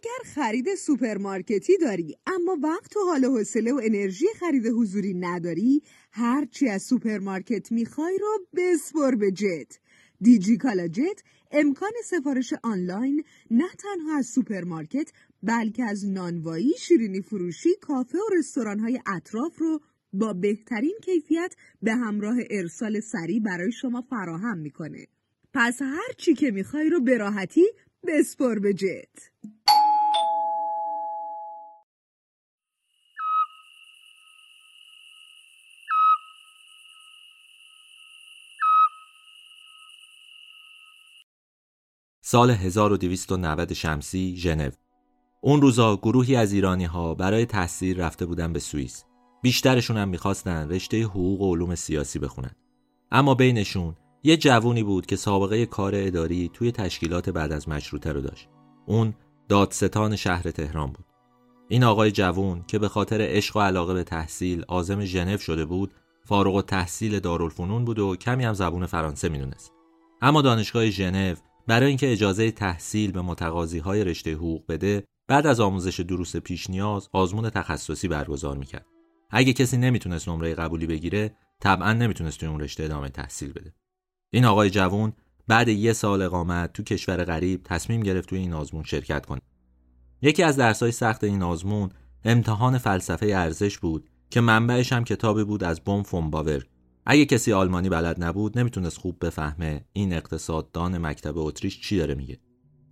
اگر خرید سوپرمارکتی داری اما وقت و حال و حوصله و انرژی خرید حضوری نداری هرچی از سوپرمارکت می‌خوای رو بسپر به جت دیجی کالا جت امکان سفارش آنلاین نه تنها از سوپرمارکت بلکه از نانوایی، شیرینی فروشی، کافه و رستوران های اطراف رو با بهترین کیفیت به همراه ارسال سریع برای شما فراهم می‌کنه. پس هر چی که می‌خوای رو به راحتی بسپر به جت. سال 1290 شمسی ژنو. اون روزا گروهی از ایرانی ها برای تحصیل رفته بودن به سوئیس. بیشترشون هم می‌خواستن رشته حقوق و علوم سیاسی بخونن. اما بینشون یه جوونی بود که سابقه کار اداری توی تشکیلات بعد از مشروطه رو داشت. اون دادستان شهر تهران بود. این آقای جوون که به خاطر عشق و علاقه به تحصیل عازم ژنو شده بود فارغ و تحصیل دارالفنون بود و کمی هم زبون فرانسه می‌دونست. اما دانشگاه ژنو برای اینکه اجازه تحصیل به متقاضی های رشته حقوق بده بعد از آموزش دروس پیش نیاز آزمون تخصصی برگزار می‌کرد. اگه کسی نمی‌تونست نمره قبولی بگیره طبعا نمی‌تونست توی اون رشته ادامه تحصیل بده. این آقای جوون بعد یه سال اقامت تو کشور غریب تصمیم گرفت توی این آزمون شرکت کنه. یکی از درسهای سخت این آزمون امتحان فلسفه ارزش بود که منبعش هم کتابی بود از بوم فون باور. اگه کسی آلمانی بلد نبود نمی‌تونست خوب بفهمه این اقتصاددان مکتب اتریش چی داره میگه.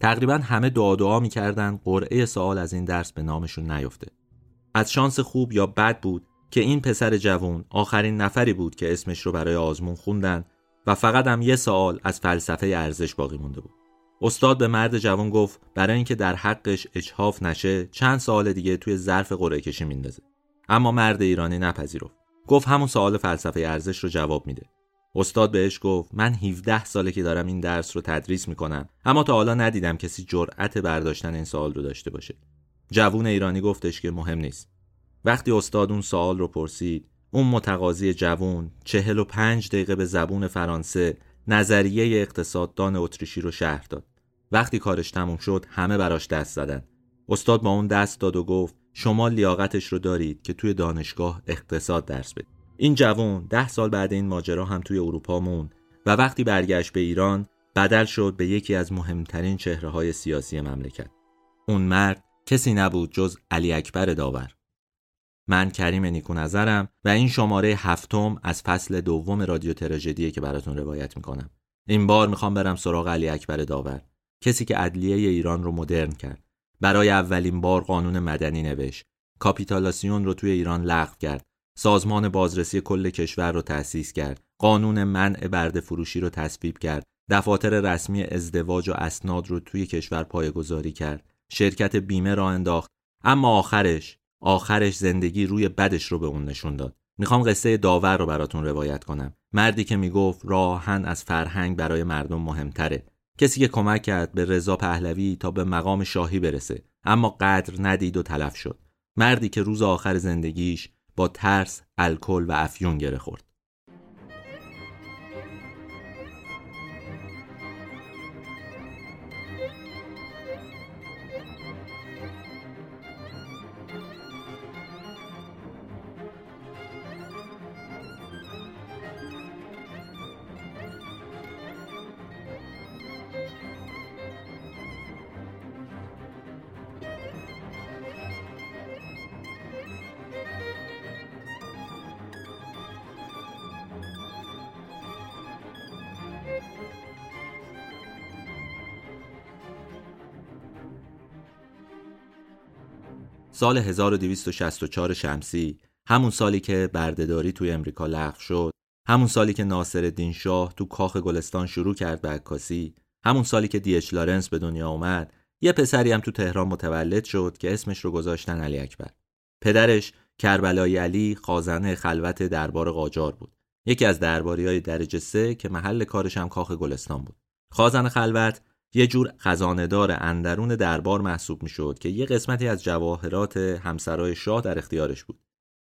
تقریبا همه دعا دعا می‌کردن قرعه سوال از این درس به نامشون نیفته از شانس خوب یا بد بود که این پسر جوون آخرین نفری بود که اسمش رو برای آزمون خوندن و فقط هم یه سوال از فلسفه ارزش باقی مونده بود. استاد به مرد جوان گفت برای اینکه در حقش اجحاف نشه چند سال دیگه توی ظرف قرعه کشی میندازه. اما مرد ایرانی نپذیرفت. گفت همون سوال فلسفه ارزش رو جواب میده. استاد بهش گفت من 17 ساله که دارم این درس رو تدریس می‌کنم اما تا حالا ندیدم کسی جرأت برداشتن این سوال رو داشته باشه. جوون ایرانی گفتش که مهم نیست. وقتی استاد اون سوال رو پرسید اون متقاضی جوون چهل و پنج دقیقه به زبون فرانسه نظریه اقتصاددان اتریشی رو شهر داد. وقتی کارش تموم شد همه براش دست زدن. استاد با اون دست داد و گفت شما لیاقتش رو دارید که توی دانشگاه اقتصاد درس بدید. این جوون ده سال بعد این ماجرا هم توی اروپا موند و وقتی برگشت به ایران بدل شد به یکی از مهمترین چهره های سیاسی مملکت. اون مرد کسی نبود جز علی اکبر داور. من کریم نیکو نظرم و این شماره هفتم از فصل دوم رادیو تراژدیه که براتون روایت می‌کنم. این بار می‌خوام برم سراغ علی اکبر داور کسی که ادلیه ایران رو مدرن کرد. برای اولین بار قانون مدنی نوشت. کاپیتالاسیون رو توی ایران لغو کرد. سازمان بازرسی کل کشور رو تأسیس کرد. قانون منع برده فروشی رو تصویب کرد. دفاتر رسمی ازدواج و اسناد رو توی کشور پایگذاری کرد. شرکت بیمه را انداخت. اما آخرش آخرش زندگی روی بدش رو به اون نشون داد. می‌خوام قصه داور رو براتون روایت کنم. مردی که می‌گفت راهن از فرهنگ برای مردم مهمتره. کسی که کمک کرد به رضا پهلوی تا به مقام شاهی برسه. اما قدر ندید و تلف شد. مردی که روز آخر زندگیش با ترس الکل و افیون گره خورد. سال 1264 شمسی همون سالی که بردهداری توی امریکا لغو شد همون سالی که ناصر شاه تو کاخ گلستان شروع کرد به عکاسی همون سالی که دیچ لارنس به دنیا اومد یه پسری هم تو تهران متولد شد که اسمش رو گذاشتن علی اکبر. پدرش کربلای علی خازنه خلوت دربار قاجار بود. یکی از درباری های درجه سه که محل کارش هم کاخ گلستان بود. خازن خلوت یه جور خزانهدار اندرون دربار محسوب می‌شد که یه قسمتی از جواهرات همسرای شاه در اختیارش بود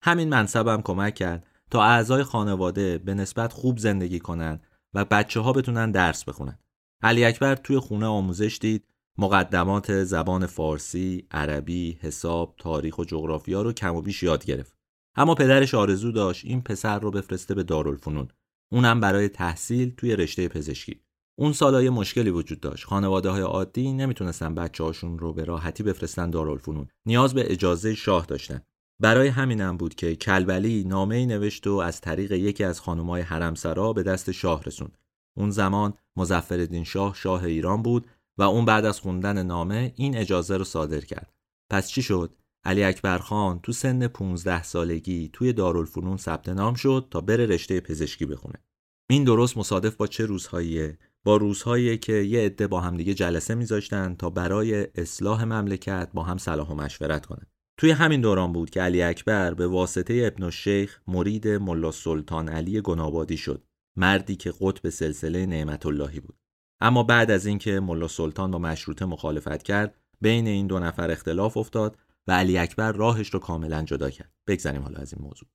همین منصب هم کمک کرد تا اعضای خانواده به نسبت خوب زندگی کنند و بچه ها بتونن درس بخونن علی اکبر توی خونه آموزش دید مقدمات زبان فارسی، عربی، حساب، تاریخ و جغرافیا رو کم و بیش یاد گرفت. اما پدرش آرزو داشت این پسر رو بفرسته به دارالفنون. اونم برای تحصیل توی رشته پزشکی. اون سالا یه مشکلی وجود داشت. خانواده های عادی نمی‌تونستن بچه هاشون رو به راحتی بفرستن دارالفنون. نیاز به اجازه شاه داشتن. برای همینم بود که کلبلی نامه نوشت و از طریق یکی از خانمای حرمسرا به دست شاه رسوند. اون زمان مظفرالدین شاه شاه ایران بود و اون بعد از خوندن نامه این اجازه رو صادر کرد. پس چی شد؟ علی اکبر خان تو سن 15 سالگی توی دارالفنون ثبت نام شد تا بره رشته پزشکی بخونه. این درست مصادف با چه روزهاییه؟ با روزهایی که یه عده با همدیگه جلسه میذاشتن تا برای اصلاح مملکت با هم صلاح و مشورت کنن. توی همین دوران بود که علی اکبر به واسطه ابن الشیخ مرید ملا سلطان علی گنابادی شد مردی که قطب سلسله نعمت اللهی بود. اما بعد از اینکه ملا سلطان با مشروطه مخالفت کرد بین این دو نفر اختلاف افتاد و علی اکبر راهش رو کاملا جدا کرد. بگذریم حالا از این موضوع.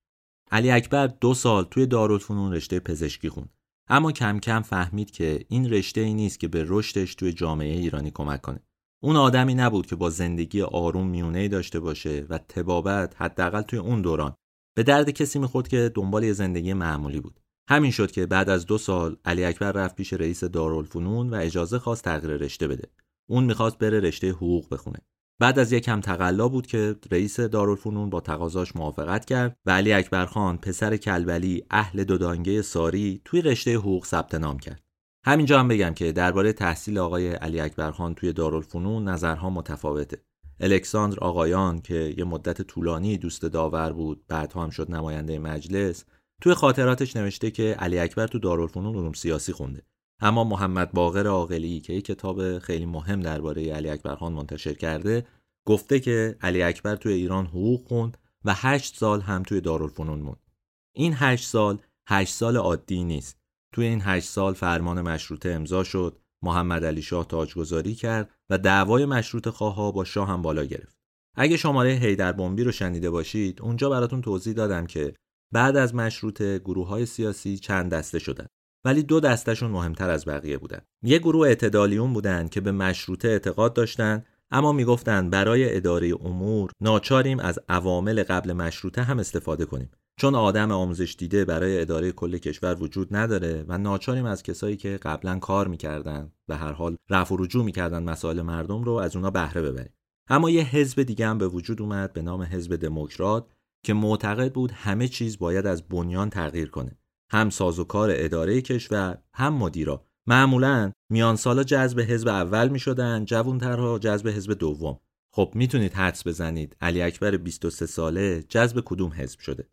علی اکبر دو سال توی دارالفنون رشته پزشکی خوند. اما کم کم فهمید که این رشته ای نیست که به رشدش توی جامعه ایرانی کمک کنه. اون آدمی نبود که با زندگی آروم میونه داشته باشه و تبابت حداقل توی اون دوران به درد کسی می‌خورد که دنبال یه زندگی معمولی بود. همین شد که بعد از دو سال علی اکبر رفت پیش رئیس دارالفنون و اجازه خواست تغییر رشته بده. اون می‌خواست بره رشته حقوق بخونه. بعد از یک کم تقلا بود که رئیس دارالفنون با تقاضاش موافقت کرد و علی اکبر خان پسر کلبلی اهل دودانگه ساری توی رشته حقوق ثبت نام کرد. همینجا هم بگم که درباره تحصیل آقای علی اکبر خان توی دارالفنون نظرها متفاوته. الکساندر آقایان که یه مدت طولانی دوست داور بود بعدها هم شد نماینده مجلس توی خاطراتش نوشته که علی اکبر تو دارالفنون علوم سیاسی خونده. اما محمد باقر عاقلی که یک کتاب خیلی مهم درباره علی اکبر خان منتشر کرده گفته که علی اکبر توی ایران حقوق خوند و هشت سال هم توی دارالفنون موند. این هشت سال هشت سال عادی نیست. توی این هشت سال فرمان مشروطه امضا شد محمد علی شاه تاجگذاری کرد و دعوای مشروط خواها با شاه هم بالا گرفت. اگه شماره هیدر بمبی رو شنیده باشید اونجا براتون توضیح دادم که بعد از مشروطه گروه های سیاسی چند دسته شدن. ولی دو دستشون مهمتر از بقیه بودن. یه گروه اعتدالیون بودن که به مشروطه اعتقاد داشتن اما می‌گفتند برای اداره امور ناچاریم از عوامل قبل مشروطه هم استفاده کنیم. چون آدم آموزش دیده برای اداره کل کشور وجود نداره و ناچاریم از کسایی که قبلا کار می‌کردن و هر حال رفع و رجوع می‌کردن مسائل مردم رو از اونا بهره ببریم. اما یه حزب دیگه هم به وجود اومد به نام حزب دموکرات که معتقد بود همه چیز باید از بنیان تغییر کنه. هم سازوکار اداره کشور هم مدیرا معمولا میان سالا جذب حزب اول می شدن جوانترها جذب حزب دوم. خب می‌تونید حدس بزنید علی اکبر 23 ساله جذب کدوم حزب شده؟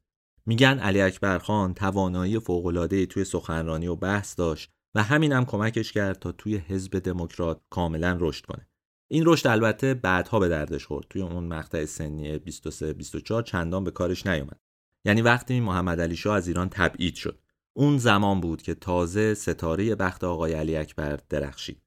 میگن علی اکبر خان توانایی فوق‌العاده توی سخنرانی و بحث داشت و همین هم کمکش کرد تا توی حزب دموکرات کاملا رشد کنه. این رشد البته بعدها به دردش خورد. توی اون مقطع سنی 23 24 چندان به کارش نیومد. یعنی وقتی محمد علی شاه از ایران تبعید شد. اون زمان بود که تازه ستاره بخت آقای علی اکبر درخشید.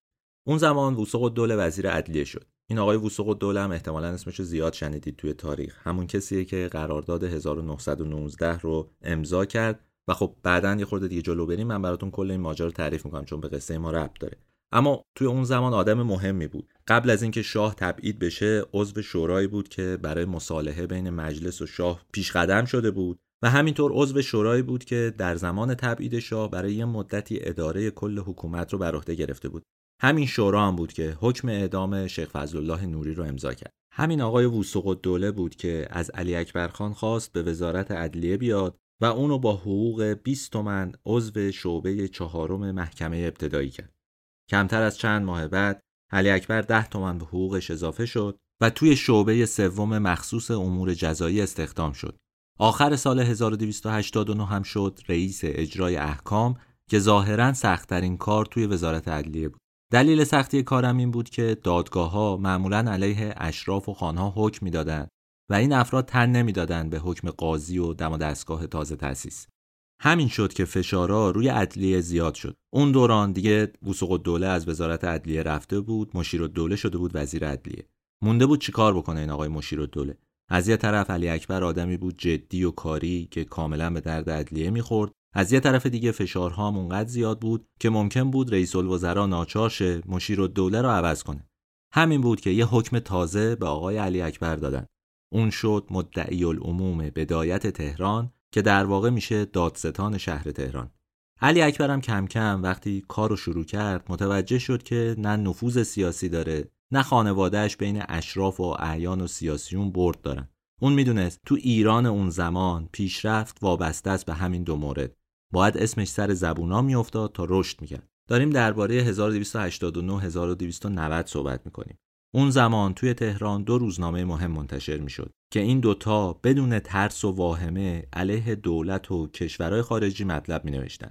اون زمان وثوق الدوله وزیر عدلیه شد. این آقای وثوق الدوله هم احتمالا اسمش زیاد شنیدید توی تاریخ. همون کسیه که قرارداد 1919 رو امضا کرد و خب بعدا یه خورده دیگه جلو بریم. من براتون کل این ماجرا رو تعریف می‌کنم چون به قصه ما ربط داره. اما توی اون زمان آدم مهمی بود. قبل از اینکه شاه تبعید بشه عضو شورایی بود که برای مصالحه بین مجلس و شاه پیش قدم شده بود. و همینطور عضو شورایی بود که در زمان تبعید شاه برای یه مدتی اداره کل حکومت رو بر عهده گرفته بود. همین شورا هم بود که حکم اعدام شیخ فضلالله نوری رو امضا کرد. همین آقای وثوق دوله بود که از علی اکبر خان خواست به وزارت عدلیه بیاد و اونو با حقوق 20 تومن عضو شعبه چهارم محکمه ابتدایی کرد. کمتر از چند ماه بعد علی اکبر 10 تومن به حقوقش اضافه شد و توی شعبه سوم مخصوص امور جزایی استخدام شد. آخر سال 1289 هم شد رئیس اجرای احکام که ظاهرا سختترین کار توی وزارت عدلیه بود. دلیل سختی کارم این بود که دادگاه ها معمولا علیه اشراف و خانها حکم می‌دادند و این افراد تن نمی‌دادند به حکم قاضی و دم و دستگاه تازه تأسیس. همین شد که فشارا روی عدلیه زیاد شد. اون دوران دیگه وسوق الدوله از وزارت عدلیه رفته بود مشیر الدوله شده بود وزیر عدلیه. مونده بود چیکار بکنه این آقای مشیر الدوله؟ از یه طرف علی اکبر آدمی بود جدی و کاری که کاملا به درد عدلیه می‌خورد. از یه طرف دیگه فشارها اونقدر زیاد بود که ممکن بود رئیس الوزراء ناچار شه مشیر الدوله رو عوض کنه. همین بود که یه حکم تازه به آقای علی اکبر دادن. اون شد مدعی العموم بدایت تهران که در واقع میشه دادستان شهر تهران. علی اکبرم کم کم وقتی کارو شروع کرد متوجه شد که نه نفوذ سیاسی داره نه خانوادهش بین اشراف و اعیان و سیاسیون برد دارن. اون می‌دونست تو ایران اون زمان پیشرفت وابسته است به همین دو مورد. باید اسمش سر زبونا میافتاد تا رشد می‌کرد. داریم درباره 1289 1290 صحبت می‌کنیم. اون زمان توی تهران دو روزنامه مهم منتشر می‌شد که این دوتا بدون ترس و واهمه علیه دولت و کشورهای خارجی مطلب می نوشتن.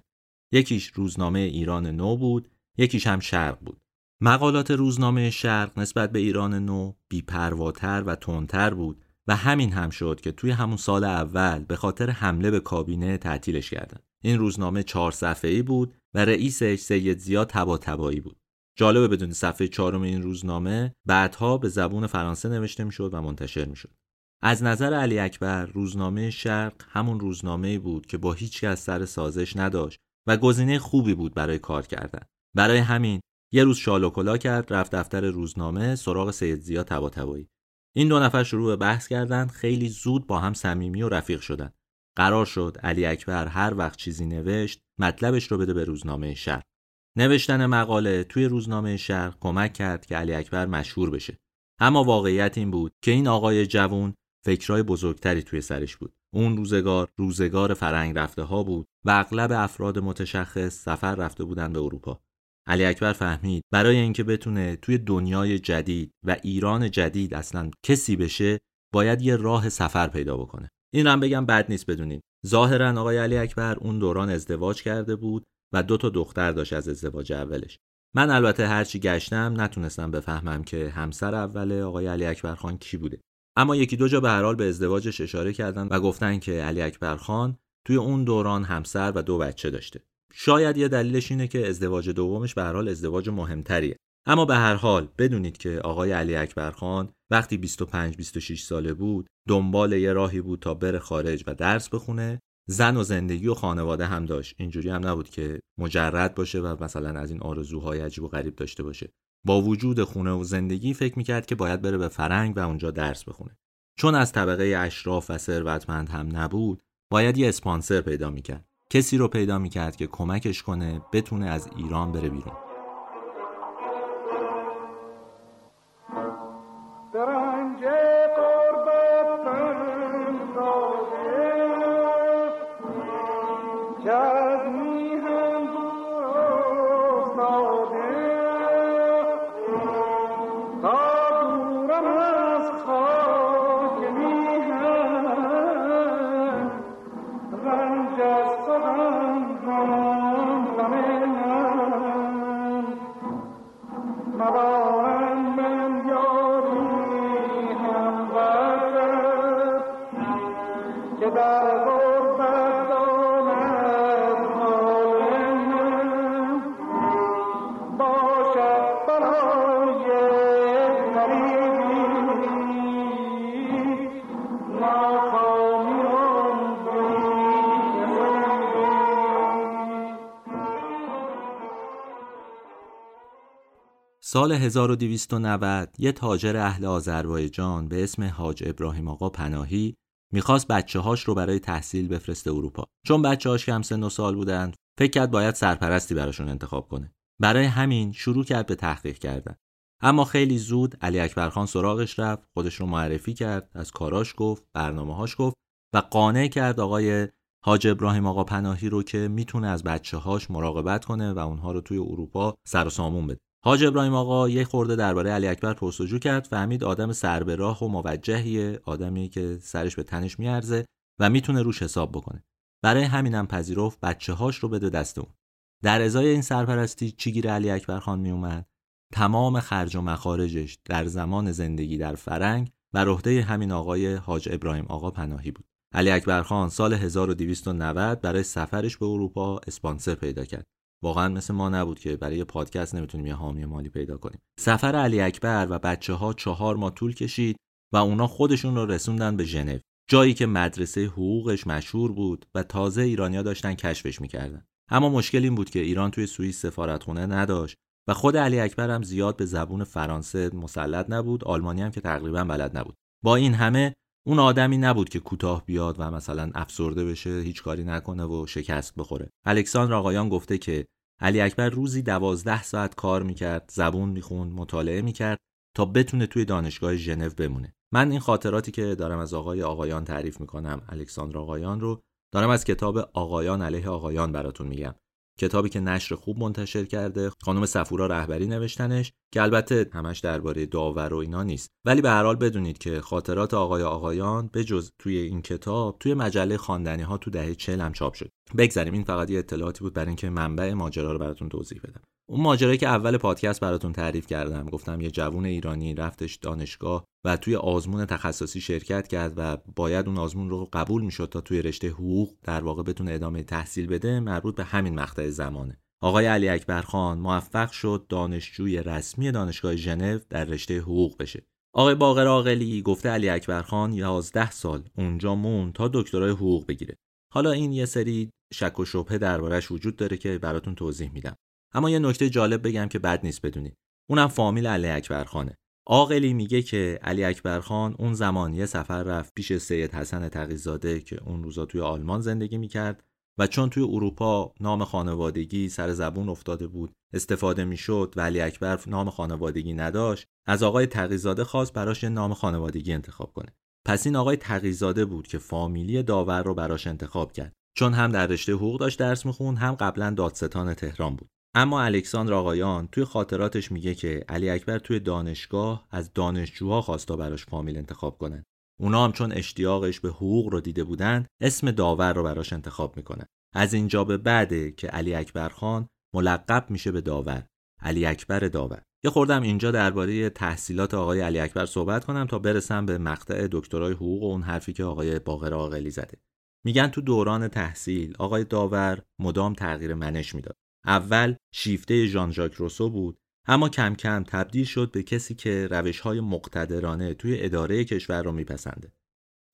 یکیش روزنامه ایران نو بود یکیش هم شرق بود. مقالات روزنامه شرق نسبت به ایران نو بیپرواتر و تندتر بود و همین هم شد که توی همون سال اول به خاطر حمله به کابینه تعطیلش کردن. این روزنامه چهار صفحه‌ای بود و رئیسش سید زیاد تباتبایی بود. جالبه بدون صفحه چهارم این روزنامه بعدها به زبون فرانسه نوشته می‌شد و منتشر می‌شد. از نظر علی اکبر روزنامه شرق همون روزنامه بود که با هیچ از سر سازش نداشت و گزینه خوبی بود برای کار کردن. برای همین یه روز شالوکلا کرد رفت دفتر روزنامه سراغ سید زیا تباتبایی این دو نفر شروع به بحث کردن خیلی زود با هم صمیمی و رفیق شدن. قرار شد علی اکبر هر وقت چیزی نوشت مطلبش رو بده به روزنامه شرق نوشتن مقاله توی روزنامه شرق کمک کرد که علی اکبر مشهور بشه. اما واقعیت این بود که این آقای جوون فکرای بزرگتری توی سرش بود. اون روزگار روزگار فرنگ رفته ها بود و اغلب افراد متشخص سفر رفته بودن به اروپا. علی اکبر فهمید برای اینکه بتونه توی دنیای جدید و ایران جدید اصلا کسی بشه باید یه راه سفر پیدا بکنه. این هم بگم بد نیست بدونید ظاهرا آقای علی اکبر اون دوران ازدواج کرده بود و دو تا دختر داشت از ازدواج اولش. من البته هرچی گشتم نتونستم بفهمم که همسر اول آقای علی اکبر خان کی بوده. اما یکی دو جا به هر حال به ازدواجش اشاره کردن و گفتن که علی اکبر خان توی اون دوران همسر و دو بچه داشته. شاید یه دلیلش اینه که ازدواج دومش به هر حال ازدواج مهمتریه. اما به هر حال بدونید که آقای علی اکبر خان وقتی 25 26 ساله بود دنبال یه راهی بود تا بره خارج و درس بخونه. زن و زندگی و خانواده هم داشت. اینجوری هم نبود که مجرد باشه و مثلا از این آرزوهای عجیب و غریب داشته باشه. با وجود خونه و زندگی فکر می‌کرد که باید بره به فرنگ و اونجا درس بخونه. چون از طبقه اشراف و ثروتمند هم نبود باید یه اسپانسر پیدا می‌کرد. کسی رو پیدا می‌کرد که کمکش کنه بتونه از ایران بره بیرون. سال 1290 یه تاجر اهل آذربایجان به اسم حاج ابراهیم آقا پناهی می‌خواست بچه هاش رو برای تحصیل بفرسته اروپا. چون بچه هاش کم سن و سال بودن فکر کرد باید سرپرستی براشون انتخاب کنه. برای همین شروع کرد به تحقیق کردن. اما خیلی زود علی اکبر خان سراغش رفت خودش رو معرفی کرد از کاراش گفت برنامه هاش گفت و قانع کرد آقای حاج ابراهیم آقا پناهی رو که می‌تونه از بچه هاش مراقبت کنه و اونها رو توی اروپا سر و سامون بده. حاج ابراهیم آقا یه خورده درباره علی اکبر پرسجو کرد فهمید آدم سر به راه و موجهیه آدمی که سرش به تنش میارزه و می‌تونه روش حساب بکنه. برای همینم پذیرفت بچه هاش رو بده دست اون. در ازای این سرپرستی چی گیر علی اکبر خان میومد تمام خرج و مخارجش در زمان زندگی در فرنگ و عهده همین آقای حاج ابراهیم آقا پناهی بود. علی اکبر خان سال 1290 برای سفرش به اروپا اسپانسر پیدا کرد. واقعا مثل ما نبود که برای پادکست نمی‌تونیم یه حامی مالی پیدا کنیم. سفر علی اکبر و بچه ها چهار ماه طول کشید و اونا خودشون رو رسوندن به ژنو جایی که مدرسه حقوقش مشهور بود و تازه ایرانیا داشتن کشفش می‌کردن. اما مشکل این بود که ایران توی سوئیس سفارتخونه نداشت و خود علی اکبر هم زیاد به زبون فرانسه مسلط نبود آلمانی هم که تقریبا بلد نبود. با این همه اون آدمی نبود که کوتاه بیاد و مثلا افسرده بشه هیچ کاری نکنه و شکست بخوره. الکساندر آقایان گفته که علی اکبر روزی دوازده ساعت کار می‌کرد زبون می‌خوند مطالعه می‌کرد تا بتونه توی دانشگاه ژنو بمونه. من این خاطراتی که دارم از آقای آقایان تعریف می‌کنم الکساندر آقایان رو دارم از کتاب آقایان علیه آقایان براتون میگم. کتابی که نشر خوب منتشر کرده خانم صفورا رهبری نوشتنش که البته همش درباره داور و اینا نیست. ولی به هر حال بدونید که خاطرات آقای آقایان به جز توی این کتاب توی مجله خواندنی ها تو دهه 40 هم چاپ شد. بگذاریم این فقط یه اطلاعاتی بود برای اینکه منبع ماجرا رو براتون توضیح بدم. اون ماجرایی که اول پادکست براتون تعریف کردم گفتم یه جوون ایرانی رفتش دانشگاه و توی آزمون تخصصی شرکت کرد و باید اون آزمون رو قبول می‌شد تا توی رشته حقوق در واقع بتونه ادامه تحصیل بده مربوط به همین مقطع زمانه. آقای علی اکبر خان موفق شد دانشجوی رسمی دانشگاه ژنو در رشته حقوق بشه. آقای باقر عاقلی گفته علی اکبر خان 11 سال اونجا مون تا دکترای حقوق بگیره. حالا این یه سری شک و شبهه دربارش وجود داره که براتون توضیح میدم. اما یه نکته جالب بگم که بد نیست بدونید. اونم فامیل علی اکبر خانه. عاقلی میگه که علی اکبر خان اون زمان یه سفر رفت پیش سید حسن تقیزاده که اون روزا توی آلمان زندگی می‌کرد. و چون توی اروپا نام خانوادگی سر زبون افتاده بود استفاده می‌شد و علی اکبر نام خانوادگی نداشت از آقای تقیزاده خواست براش نام خانوادگی انتخاب کنه. پس این آقای تقیزاده بود که فامیلی داور رو براش انتخاب کرد. چون هم در رشته حقوق داشت درس می‌خوند هم قبلا دادستان تهران بود. اما الکساندر آقایان توی خاطراتش میگه که علی اکبر توی دانشگاه از دانشجوها خواستا براش فامیل انتخاب کنن. اونا هم چون اشتیاقش به حقوق رو دیده بودن اسم داور رو براش انتخاب می‌کنن. از اینجا به بعده که علی اکبر خان ملقب میشه به داور. علی اکبر داور. یه خوردم اینجا درباره تحصیلات آقای علی اکبر صحبت کنم تا برسم به مقطع دکترای حقوق و اون حرفی که آقای باقر عاقلی زده. میگن تو دوران تحصیل آقای داور مدام تغییر منش می‌داد. اول شیفته ژان ژاک روسو بود اما کم کم تبدیل شد به کسی که روش های مقتدرانه توی اداره کشور رو میپسنده.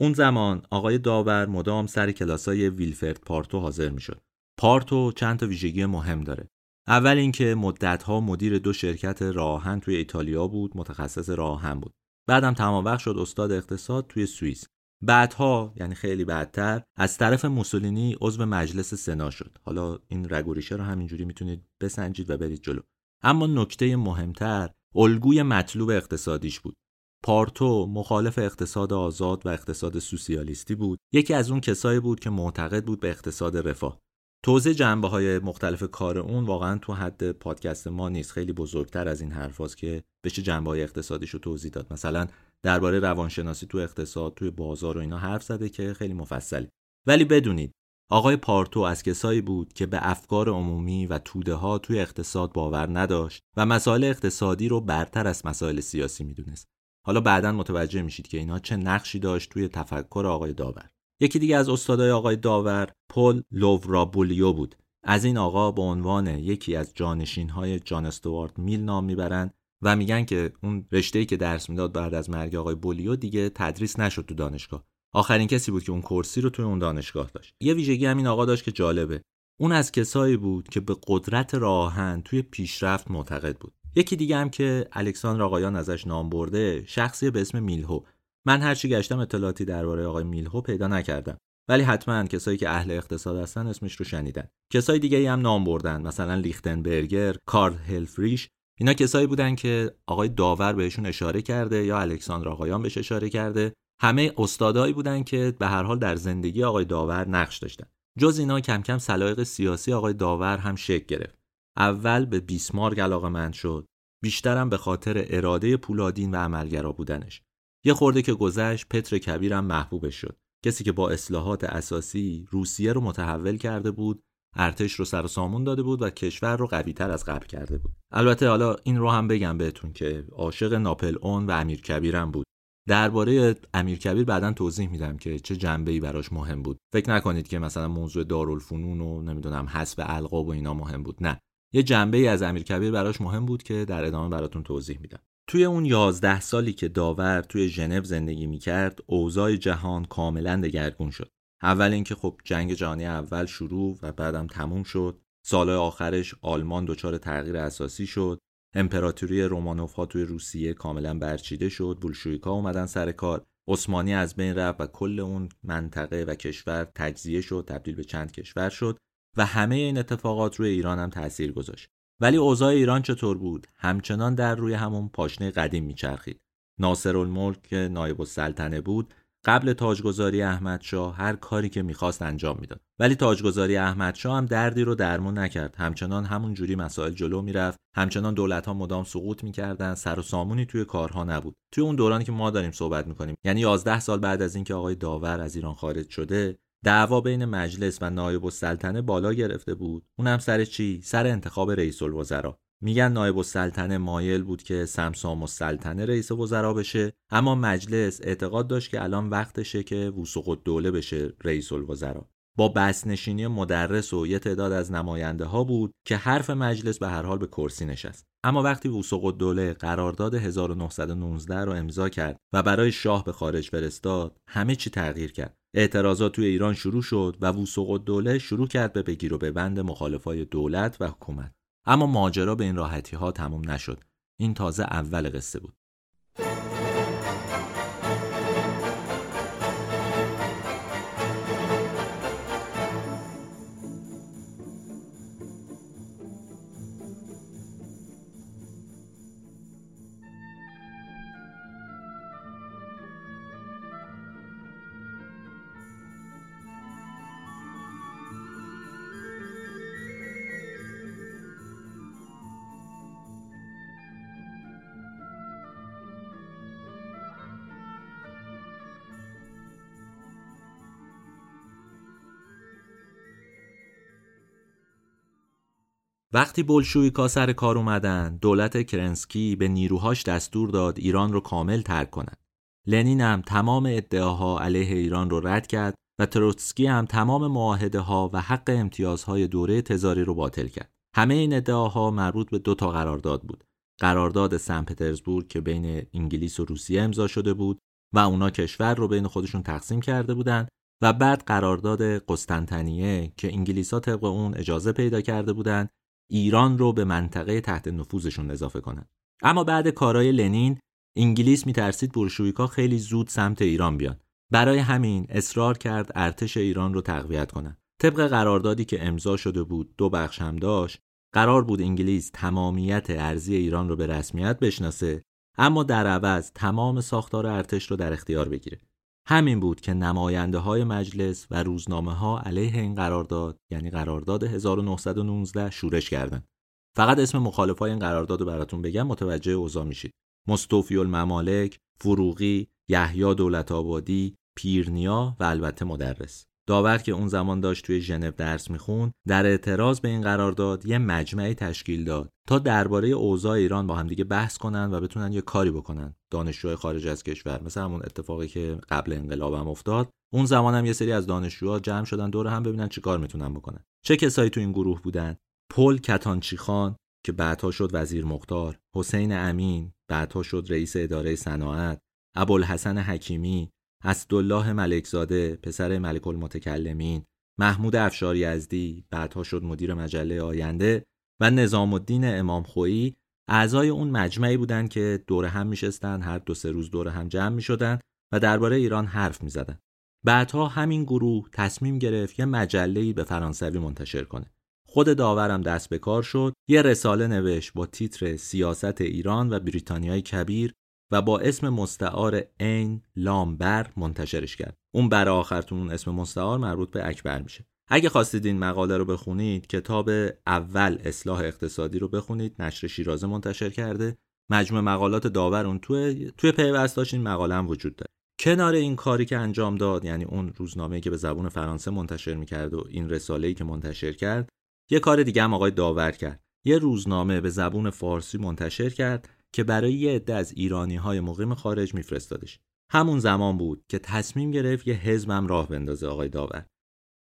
اون زمان آقای داور مدام سر کلاسای ویلفرد پارتو حاضر می‌شد. پارتو چند تا ویژگی مهم داره. اول اینکه مدتها مدیر دو شرکت راهن توی ایتالیا بود، متخصص راهن بود. بعدم تمام وقت شد استاد اقتصاد توی سوئیس. بعدها یعنی خیلی بعدتر از طرف موسولینی عضو مجلس سنا شد حالا این رگوریشه رو همینجوری می‌تونید بسنجید و برید جلو اما نکته مهمتر الگوی مطلوب اقتصادیش بود. پارتو مخالف اقتصاد آزاد و اقتصاد سوسیالیستی بود. یکی از اون کسایی بود که معتقد بود به اقتصاد رفاه. توضیح جنبه های مختلف کار اون واقعا تو حد پادکست ما نیست. خیلی بزرگتر از این حرفاست که بشه جنبه های اقتصادیش رو توضیح داد. مثلا درباره روانشناسی تو اقتصاد توی بازار و اینا حرف زده که خیلی مفصلی. ولی بدونید آقای پارتو از کسایی بود که به افکار عمومی و توده ها توی اقتصاد باور نداشت و مسائل اقتصادی رو برتر از مسائل سیاسی می‌دونست. حالا بعدا متوجه میشید که اینا چه نقشی داشت توی تفکر آقای داور. یکی دیگه از استادای آقای داور پل لوورابولیو بود. از این آقا به عنوان یکی از جانشین های جان استوارت میل نام می‌برند و میگن که اون رشته‌ای که درس می‌داد بعد از مرگ آقای بولیو دیگه تدریس نشد تو دانشگاه. آخرین کسی بود که اون کرسی رو توی اون دانشگاه داشت. یه ویژگی همین آقا داشت که جالبه. اون از کسایی بود که به قدرت راهن توی پیشرفت معتقد بود. یکی دیگه هم که الکساندر آقایان ازش نام برده شخصی به اسم میلهو. من هرچی گشتم اطلاعاتی درباره آقای میلهو پیدا نکردم. ولی حتما کسایی که اهل اقتصاد هستن اسمش رو شنیدن. کسای دیگه هم نام بردن. مثلا لیختنبرگر کارل هلفریش. اینا کسایی بودن که آقای داور بهشون اشاره کرده یا الکساندر آقایان بهش اشاره کرده. همه استادایی بودن که به هر حال در زندگی آقای داور نقش داشتن. جز اینا کم کم سلایق سیاسی آقای داور هم شکل گرفت. اول به بیسمارک علاقه شد بیشترم به خاطر اراده پولادین و عملگرا بودنش. یه خورده که گذشت پتر کبیرم محبوبش شد. کسی که با اصلاحات اساسی روسیه رو متحول کرده بود ارتش رو سر سامون داده بود و کشور رو قوی تر از قبل کرده بود. البته حالا این رو هم بگم بهتون که عاشق ناپل اون و امیر کبیرم بود. درباره امیر کبیر بعدا توضیح میدم که چه جنبه ای براش مهم بود. فکر نکنید که مثلا موضوع دارالفنون و نمی‌دونم حسب القاب و اینا مهم بود. نه. یه جنبه ای از امیر کبیر براش مهم بود که در ادامه براتون توضیح میدم. توی اون یازده سالی که داور توی ژنو زندگی می‌کرد اوضاع جهان کاملا دگرگون شد. اول اینکه خب جنگ جهانی اول شروع و بعدم تموم شد. سال آخرش آلمان دچار تغییر اساسی شد. امپراتوری رومانوف ها توی روسیه کاملا برچیده شد بولشویکا اومدن سر کار عثمانی از بین رفت و کل اون منطقه و کشور تجزیه شد تبدیل به چند کشور شد و همه این اتفاقات روی ایران هم تاثیر گذاشت. ولی اوضاع ایران چطور بود؟ همچنان در روی همون پاشنه قدیم میچرخید. ناصر الملک که نایب السلطنه بود. قبل تاجگذاری احمدشاه هر کاری که می‌خواست انجام می‌داد. ولی تاجگذاری احمدشاه هم دردی رو درمون نکرد. همچنان همون جوری مسائل جلو می‌رفت. همچنان دولت ها مدام سقوط می‌کردن. سر و سامونی توی کارها نبود. توی اون دورانی که ما داریم صحبت می‌کنیم یعنی 11 سال بعد از اینکه آقای داور از ایران خارج شده دعوا بین مجلس و نایب السلطنه بالا گرفته بود. اونم سر چی؟ سر انتخاب رئیس الوزراء میگن نایب السلطنه مایل بود که سمسام السلطنه رئیس وزرا بشه اما مجلس اعتقاد داشت که الان وقتشه که وسوق دوله بشه رئیس الوزرا. با بسنشینی مدرس و یه تعداد از نماینده ها بود که حرف مجلس به هر حال به کرسی نشست. اما وقتی وسوق الدوله قرارداد 1919 رو امضا کرد و برای شاه به خارج فرستاد همه چی تغییر کرد. اعتراضات توی ایران شروع شد و وسوق الدوله شروع کرد به بگیر و ببند مخالفای دولت و حکومت. اما ماجرا به این راحتی ها تموم نشد. این تازه اول قصه بود. وقتی بلشویکا سر کار اومدن دولت کرنسکی به نیروهاش دستور داد ایران رو کامل ترک کنند. لنین هم تمام ادعاها علیه ایران رو رد کرد و تروتسکی هم تمام معاهده ها و حق امتیازهای دوره تزاری رو باطل کرد. همه این ادعاها مربوط به دو تا قرارداد بود. قرارداد سن پترزبورگ که بین انگلیس و روسیه امضا شده بود و اونا کشور رو بین خودشون تقسیم کرده بودند و بعد قرارداد قسطنطنیه که انگلیسا طبق اون اجازه پیدا کرده بودند ایران رو به منطقه تحت نفوذشون اضافه کنند. اما بعد کارای لنین انگلیس میترسید بورشویکا خیلی زود سمت ایران بیان. برای همین اصرار کرد ارتش ایران رو تقویت کنند. طبق قراردادی که امضا شده بود دو بخش هم داشت قرار بود انگلیس تمامیت ارزی ایران رو به رسمیت بشناسه اما در عوض تمام ساختار ارتش رو در اختیار بگیره همین بود که نماینده های مجلس و روزنامه ها علیه این قرارداد یعنی قرارداد 1919 شورش کردند. فقط اسم مخالفای این قرارداد رو براتون بگم متوجه اوضاع میشید. مستوفی الممالک، فروغی، یحیی دولت آبادی، پیرنیا و البته مدرس. داور که اون زمان داشت توی ژنو درس می‌خوند در اعتراض به این قرارداد یه مجمعی تشکیل داد تا درباره اوضاع ایران با همدیگه بحث کنن و بتونن یه کاری بکنن. دانشجوهای خارج از کشور مثل همون اتفاقی که قبل انقلاب افتاد اون زمان هم یه سری از دانشجوها جمع شدن دور هم ببینن چی کار می‌تونن بکنن. چه کسایی تو این گروه بودن؟ پل کتانچی خان که بعدها شد وزیر مختار حسین امین بعدها شد رئیس اداره صناعت ابوالحسن حکیمی اسدالله ملکزاده پسر ملک المتکلمین محمود افشار یزدی بعدها شد مدیر مجله آینده و نظام الدین امام خویی اعضای اون مجمعی بودند که دور هم میشستن هر دو سه روز دور هم جمع می‌شدن و درباره ایران حرف می‌زدن. بعدها همین گروه تصمیم گرفت یه مجله‌ای به فرانسوی منتشر کنه. خود داورم دست به کار شد. یه رساله نوشت با تیتر سیاست ایران و بریتانیای کبیر و با اسم مستعار عین لامبر منتشرش کرد. اون بر آخرتون اون اسم مستعار مربوط به اکبر میشه. اگه خواستید این مقاله رو بخونید کتاب اول اصلاح اقتصادی رو بخونید نشر شیرازه منتشر کرده. مجموع مقالات داور اون توی توی پیوستاش این مقاله هم وجود داره. کنار این کاری که انجام داد یعنی اون روزنامه‌ای که به زبون فرانسه منتشر می‌کرد و این رساله‌ای که منتشر کرد یه کار دیگه هم آقای داور کرد. یه روزنامه به زبون فارسی منتشر کرد. که برای یه عده از ایرانی های مقیم خارج میفرستادش. همون زمان بود که تصمیم گرفت یه حزبم راه بندازه آقای داور.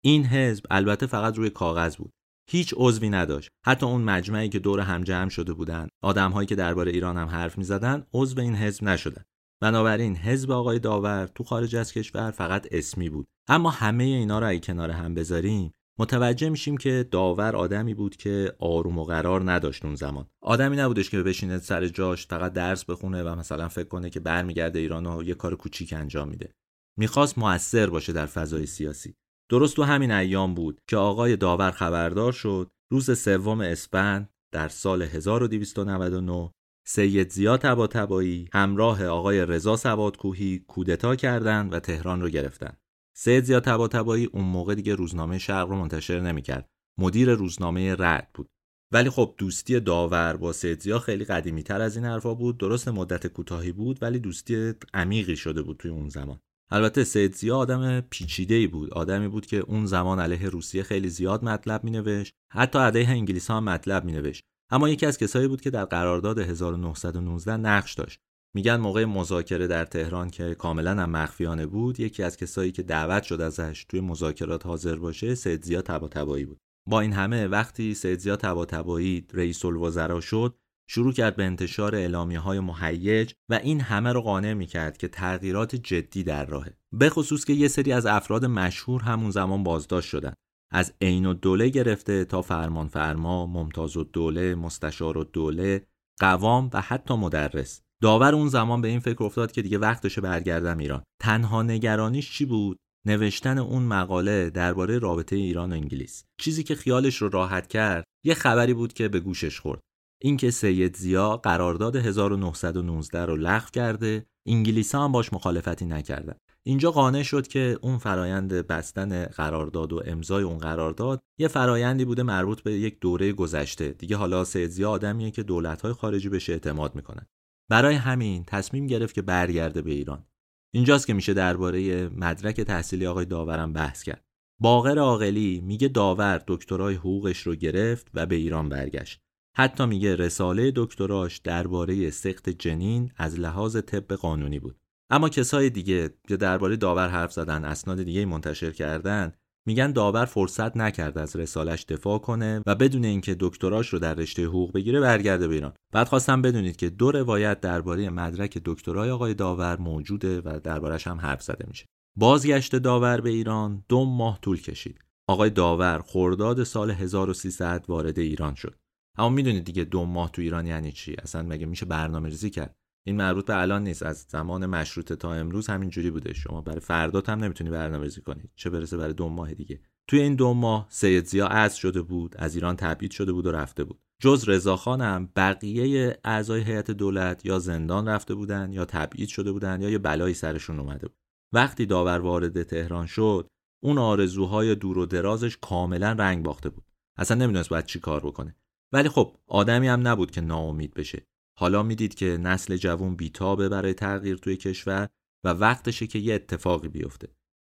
این حزب البته فقط روی کاغذ بود. هیچ عضوی نداشت. حتی اون مجمعی که دور هم جمع شده بودن آدمهایی که درباره ایران هم حرف می‌زدن عضو این حزب نشدن. بنابراین حزب آقای داور تو خارج از کشور فقط اسمی بود. اما همه اینا رو اگه کنار هم بذاریم متوجه میشیم که داور آدمی بود که آروم و قرار نداشت اون زمان. آدمی نبودش که بشینه سر جاش فقط درس بخونه و مثلا فکر کنه که برمیگرده ایران و یه کار کوچیک انجام میده. می‌خواست موثر باشه در فضای سیاسی. درست تو همین ایام بود که آقای داور خبردار شد روز سوم اسفند در سال 1299 سید زیاد تباتبایی همراه آقای رضا سوادکوهی کودتا کردند و تهران رو گرفتن. سید زیاد تباتبایی اون موقع دیگه روزنامه شرق رو منتشر نمی‌کرد. مدیر روزنامه رد بود. ولی خب دوستی داور با سید زیا خیلی قدیمی تر از این حرفا بود. درست مدت کوتاهی بود ولی دوستی عمیقی شده بود توی اون زمان. البته سید زیا آدم پیچیده ای بود آدمی بود که اون زمان علیه روسیه خیلی زیاد مطلب مینوشت حتی علیه انگلیس هم مطلب مینوشت اما یکی از کسایی بود که در قرارداد 1919 نقش داشت میگن موقع مذاکره در تهران که کاملا هم مخفیانه بود یکی از کسایی که دعوت شد ازش توی مذاکرات حاضر باشه سید زیا تباتبایی بود. با این همه وقتی سید زیا تباتبایی رئیس الوزرا شد شروع کرد به انتشار اعلامیه های مهیج و این همه رو قانع می کرد که تغییرات جدی در راهه. به خصوص که یه سری از افراد مشهور همون زمان بازداشت شدن. از عین الدوله گرفته تا فرمان فرما، ممتاز الدوله، مستشار الدوله، قوام و حتی مدرس. داور اون زمان به این فکر افتاد که دیگه وقتشه برگردم ایران. تنها نگرانیش چی بود؟ نوشتن اون مقاله درباره رابطه ایران و انگلیس. چیزی که خیالش رو راحت کرد، یه خبری بود که به گوشش خورد. اینکه سید زیا قرارداد 1919 رو لغو کرده، انگلیسا هم باش مخالفتی نکردن. اینجا قانع شد که اون فرایند بستن قرارداد و امضای اون قرارداد یه فرایندی بوده مربوط به یک دوره گذشته دیگه حالا سیدزی آدمیه که دولت‌های خارجی بهش اعتماد می‌کنن برای همین تصمیم گرفت که برگرده به ایران. اینجاست که میشه درباره مدرک تحصیلی آقای داورم بحث کرد. باقر عاقلی میگه داور دکترای حقوقش رو گرفت و به ایران برگشت. حتی میگه رساله دکتراش درباره سخت جنین از لحاظ طب قانونی بود. اما کسای دیگه که درباره داور حرف زدن اسناد دیگه منتشر کردن میگن داور فرصت نکرد از رسالش دفاع کنه و بدون اینکه دکتراش رو در رشته حقوق بگیره برگرده به ایران. بعد خواستم بدونید که دو روایت درباره مدرک دکترای آقای داور موجوده و دربارش هم حرف زده میشه. بازگشت داور به ایران دو ماه طول کشید. آقای داور خرداد سال 1300 وارد ایران شد. اما می‌دونید دیگه دو ماه تو ایران یعنی چی؟ اصلا مگه میشه برنامه ریزی کرد؟ این مربوط به الان نیست. از زمان مشروطه تا امروز همین جوری بوده. شما برای فردات هم نمی‌تونی برنامه‌ریزی کنید چه برسه برای دو ماه دیگه. توی این دو ماه سید زیا از شده بود از ایران تبعید شده بود و رفته بود. جز رضاخان هم بقیه اعضای هیئت دولت یا زندان رفته بودن یا تبعید شده بودن یا یه بلایی سرشون اومده بود. وقتی داور وارد تهران شد اون آرزوهای دور و درازش کاملا رنگ باخته بود. اصلا نمی‌دونست باید چی کار بکنه. ولی خب آدمی هم نبود که ناامید بشه. حالا می‌دید که نسل جوان بیتابه برای تغییر توی کشور و وقتشه که یه اتفاقی بیفته.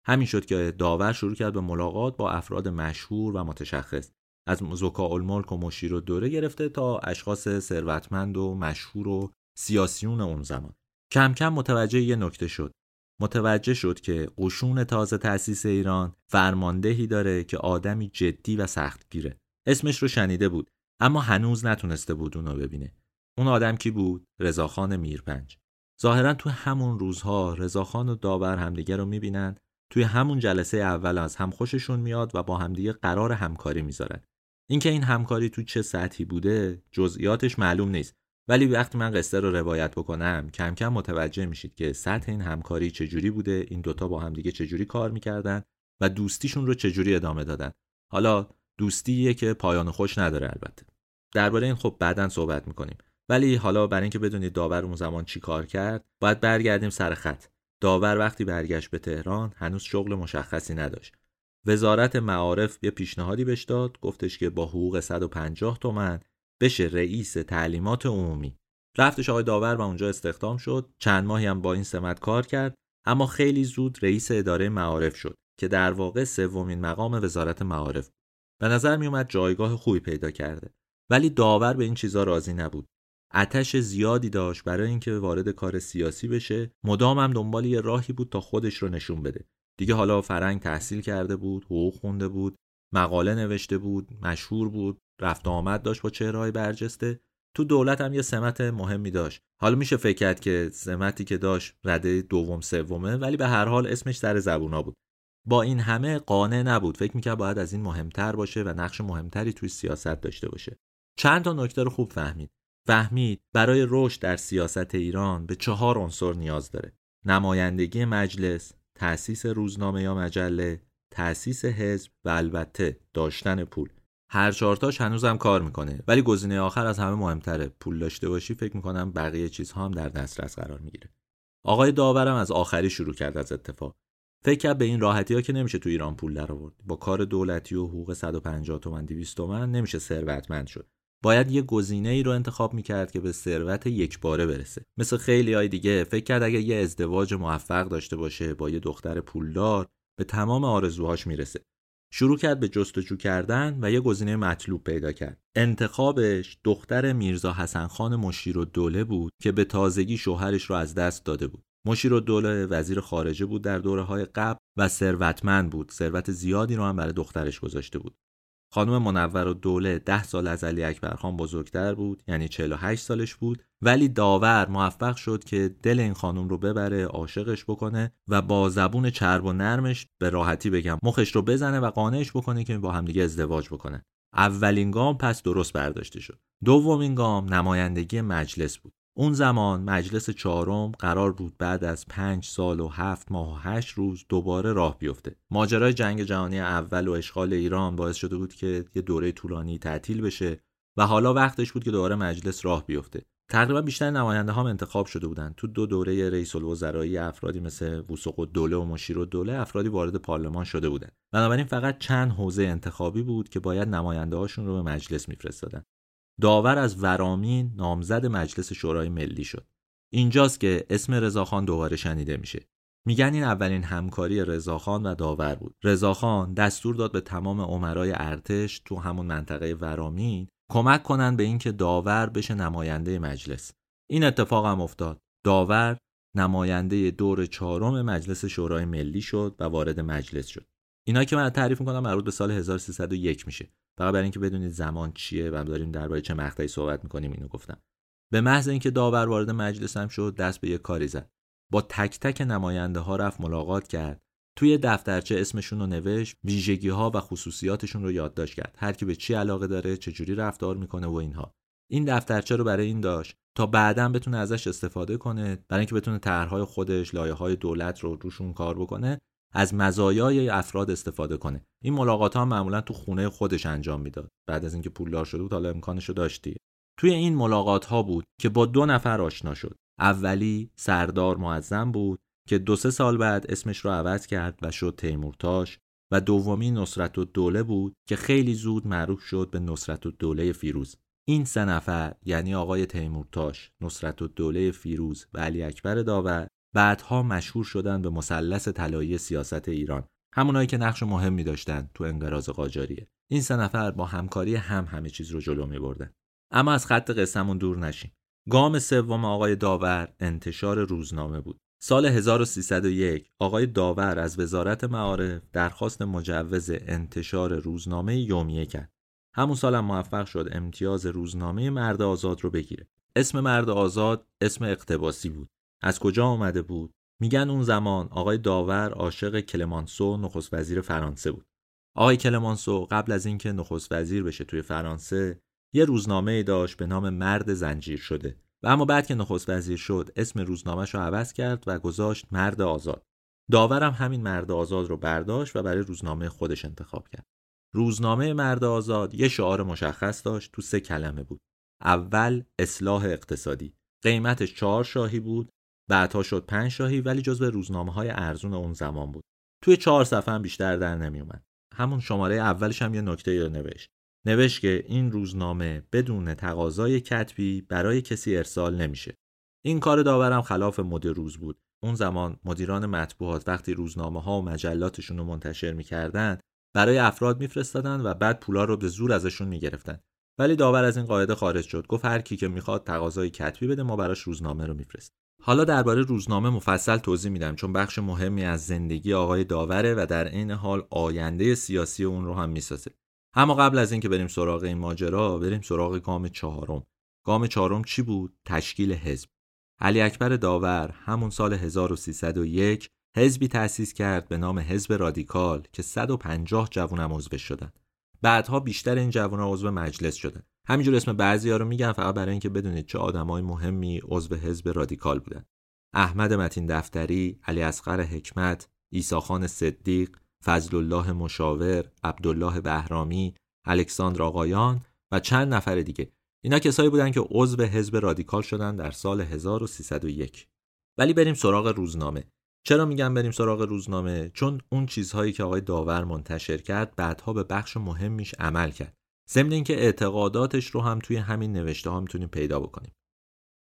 همین شد که داور شروع کرد به ملاقات با افراد مشهور و متشخص از زکا الملک و مشیر و دوره گرفته تا اشخاص ثروتمند و مشهور و سیاسیون اون زمان. کم کم متوجه یه نکته شد. متوجه شد که قشون تازه تأسیس ایران فرماندهی داره که آدمی جدی و سختگیره. اسمش رو شنیده بود اما هنوز نتونسته بود اونو ببینه. اون آدم کی بود؟ رضاخان میرپنج. ظاهرا تو همون روزها رضاخان و داور همدیگه رو می‌بینن توی همون جلسه اول از هم خوششون میاد و با همدیگه قرار همکاری می‌ذارن. اینکه این همکاری تو چه سطحی بوده جزئیاتش معلوم نیست ولی وقتی من قصه رو روایت بکنم کم کم متوجه میشید که سطح این همکاری چجوری بوده این دوتا با همدیگه چجوری کار می‌کردن و دوستیشون رو چجوری ادامه دادن حالا دوستیه که پایان خوش نداره البته درباره این خب بعدا صحبت می‌کنیم ولی حالا برای اینکه بدونید داور اون زمان چی کار کرد باید برگردیم سر خط. داور وقتی برگشت به تهران هنوز شغل مشخصی نداشت. وزارت معارف یه پیشنهادی بهش داد گفتش که با حقوق 150 تومن بشه رئیس تعلیمات عمومی. رفتش آقای داور و اونجا استخدام شد. چند ماهی هم با این سمت کار کرد اما خیلی زود رئیس اداره معارف شد که در واقع سومین مقام وزارت معارف به نظر می اومد جایگاه خوبی پیدا کرده. ولی داور به این چیزا راضی نبود. اتش زیادی داشت برای اینکه وارد کار سیاسی بشه. مدام هم دنبال یه راهی بود تا خودش رو نشون بده. دیگه حالا فرنگ تحصیل کرده بود حقوق خونده بود مقاله نوشته بود مشهور بود رفت آمد داشت با چهرهای برجسته. تو دولت هم یه سمت مهمی داشت. حالا میشه فکر کرد که سمتی که داشت رده دوم سومه ولی به هر حال اسمش سر زبونا بود. با این همه قانع نبود. فکر می‌کرد باید از این مهمتر باشه و نقش مهمتری توی سیاست داشته باشه. چند تا نکته رو خوب فهمید. فهمید برای رشد در سیاست ایران به چهار عنصر نیاز داره. نمایندگی مجلس تأسیس روزنامه یا مجله تأسیس حزب و البته داشتن پول. هر چهارتاش هنوزم کار می‌کنه ولی گزینه آخر از همه مهمتره. پول داشته باشی فکر می‌کنم بقیه چیزها هم در دسترس قرار می‌گیره. آقای داورم از آخری شروع کرد از اتفاق. فکر کرد به این راحتی ها که نمیشه تو ایران پول در آورد با کار دولتی و حقوق 150 تومن 200 تومن نمیشه ثروتمند شد. باید یه گزینه ای رو انتخاب می‌کرد که به ثروت یک باره برسه. مثل خیلی های دیگه فکر کرد اگر یه ازدواج موفق داشته باشه با یه دختر پولدار به تمام آرزوهاش می‌رسه. شروع کرد به جستجو کردن و یه گزینه مطلوب پیدا کرد. انتخابش دختر میرزا حسن خان مشیر و دوله بود که به تازگی شوهرش رو از دست داده بود. مشیر و دوله وزیر خارجه بود در دوره های قبل و ثروتمند بود. ثروت زیادی رو هم برای دخترش گذاشته بود. خانم منور و دوله ده سال از علی اکبر خان بزرگتر بود یعنی 48 سالش بود ولی داور موفق شد که دل این خانم رو ببره عاشقش بکنه و با زبون چرب و نرمش به راحتی بگم مخش رو بزنه و قانعش بکنه که با همدیگه ازدواج بکنه. اولین گام پس درست برداشته شد. دومین گام نمایندگی مجلس بود. اون زمان مجلس چهارم قرار بود بعد از پنج سال و هفت ماه و هشت روز دوباره راه بیفته. ماجرای جنگ جهانی اول و اشغال ایران باعث شده بود که یه دوره طولانی تعطیل بشه و حالا وقتش بود که دوباره مجلس راه بیفته. تقریبا بیشتر نماینده هم انتخاب شده بودند تو دو دوره رئیس الوزرایی افرادی مثل وسوق و دوله و مشیر و دوله افرادی وارد پارلمان شده بودند بنابراین فقط چند حوزه انتخابی بود که باید نماینده هاشون رو به مجلس میفرستادن. داور از ورامین نامزد مجلس شورای ملی شد. اینجاست که اسم رضاخان دوباره شنیده میشه. میگن این اولین همکاری رضاخان و داور بود. رضاخان دستور داد به تمام عمرای ارتش تو همون منطقه ورامین کمک کنن به اینکه داور بشه نماینده مجلس. این اتفاق هم افتاد. داور نماینده دور چهارم مجلس شورای ملی شد و وارد مجلس شد. اینا که من تعریف می‌کنم مربوط به سال 1301 میشه. فقط برای اینکه بدونید زمان چیه و داریم درباره چه مقطعی صحبت می‌کنیم اینو گفتم. به محض اینکه داور وارد مجلس هم شد دست به یه کاری زد. با تک تک نماینده ها رفت ملاقات کرد. توی دفترچه اسمشون رو نوشت ویژگی ها و خصوصیاتشون رو یادداشت کرد. هر کی به چی علاقه داره چجوری رفتار می‌کنه و اینها. این دفترچه رو برای این داشت تا بعدا بتونه ازش استفاده کنه برای اینکه بتونه طرحهای خودش لایه های دولت رو روشون کار بکنه. از مزایای افراد استفاده کنه. این ملاقات ها معمولا تو خونه خودش انجام می‌داد. بعد از اینکه پولدار شده بود حالا امکانش رو داشتی. توی این ملاقات ها بود که با دو نفر آشنا شد. اولی سردار معظم بود که دو سه سال بعد اسمش رو عوض کرد و شد تیمورتاش. و دومی نصرت و دوله بود که خیلی زود معروف شد به نصرت و دوله فیروز. این سه نفر یعنی آقای تیمورتاش، نصرت و دوله فیروز و علی اکبر داور بعدها مشهور شدن به مثلث طلایی سیاست ایران. همونایی که نقش مهمی داشتن تو انقراض قاجاریه. این سه نفر با همکاری هم همه چیز رو جلو می بردن. اما از خط قصهمون دور نشیم گام سوم آقای داور انتشار روزنامه بود. سال 1301 آقای داور از وزارت معارف درخواست مجوز انتشار روزنامه یومیه کرد. همون سالم موفق شد امتیاز روزنامه مرد آزاد رو بگیره. اسم مرد آزاد اسم اقتباسی بود. از کجا آمده بود؟ میگن اون زمان آقای داور عاشق کلمانسو نخست وزیر فرانسه بود. آقای کلمانسو قبل از اینکه نخست وزیر بشه توی فرانسه یه روزنامه ای داشت به نام مرد زنجیر شده. و اما بعد که نخست وزیر شد اسم روزنامهش رو عوض کرد و گذاشت مرد آزاد. داورم همین مرد آزاد رو برداشت و برای روزنامه خودش انتخاب کرد. روزنامه مرد آزاد یه شعار مشخص داشت تو سه کلمه بود. اول اصلاح اقتصادی. قیمتش چهار شاهی بود. بعدها شد پنج شاهی ولی جزو روزنامه های ارزون اون زمان بود. توی چهار صفحه هم بیشتر در نمیومد همون شماره اولش هم یه نکته رو نوشت. نوشت که این روزنامه بدون تقاضای کتبی برای کسی ارسال نمیشه. این کار داورم خلاف مد روز بود. اون زمان مدیران مطبوعات وقتی روزنامه ها و مجلاتشون رو منتشر می‌کردن برای افراد میفرستادن و بعد پولا رو به زور ازشون می‌گرفتن. ولی داور از این قاعده خارج شد. گفت هر کی که می‌خواد تقاضای کتبی بده ما براش روزنامه رو میفرست حالا درباره روزنامه مفصل توضیح میدم چون بخش مهمی از زندگی آقای داوره و در عین حال آینده سیاسی اون رو هم می‌سازه. اما قبل از اینکه بریم سراغ این ماجرا بریم سراغ گام چهارم. گام چهارم چی بود؟ تشکیل حزب. علی اکبر داور همون سال 1301 حزبی تأسیس کرد به نام حزب رادیکال که 150 جوونم عضو شدن. بعدها بیشتر این جوونا عضو مجلس شدن. همینجور اسم بعضی ها رو میگم فقط برای اینکه بدونید چه آدمای مهمی عضو حزب رادیکال بودن. احمد متین دفتری، علی اصغر حکمت، خان صدیق، فضل الله مشاور، عبدالله بهرامی، الکساندر آقایان و چند نفر دیگه. اینا کسایی بودن که عضو حزب رادیکال شدن در سال 1301 ولی بریم سراغ روزنامه. چرا میگم بریم سراغ روزنامه؟ چون اون چیزهایی که آقای داور منتشر کرد بعدها به بخش مهمیش عمل کرد. ضمن اینکه اعتقاداتش رو هم توی همین نوشته ها می‌تونیم پیدا بکنیم.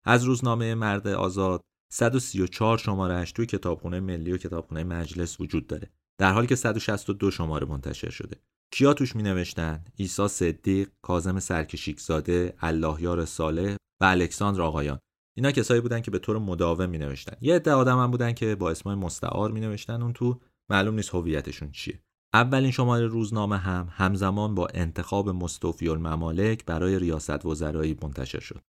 از روزنامه مرد آزاد 134 شمارهش توی کتابخونه ملی و کتابخونه مجلس وجود داره. در حالی که 162 شماره منتشر شده. کیا توش می نوشتن؟ عیسی صدیق، کازم سرکشیکزاده، اللهیار صالح و الکساندر آقایان. اینا کسایی بودن که به طور مداوم می نوشتن یه عده آدم هم بودن که با اسمای مستعار می نوشتن اون تو معلوم نیست هویتشون چیه. اولین شماره روزنامه هم همزمان با انتخاب مستوفی الممالک برای ریاست وزرایی منتشر شد.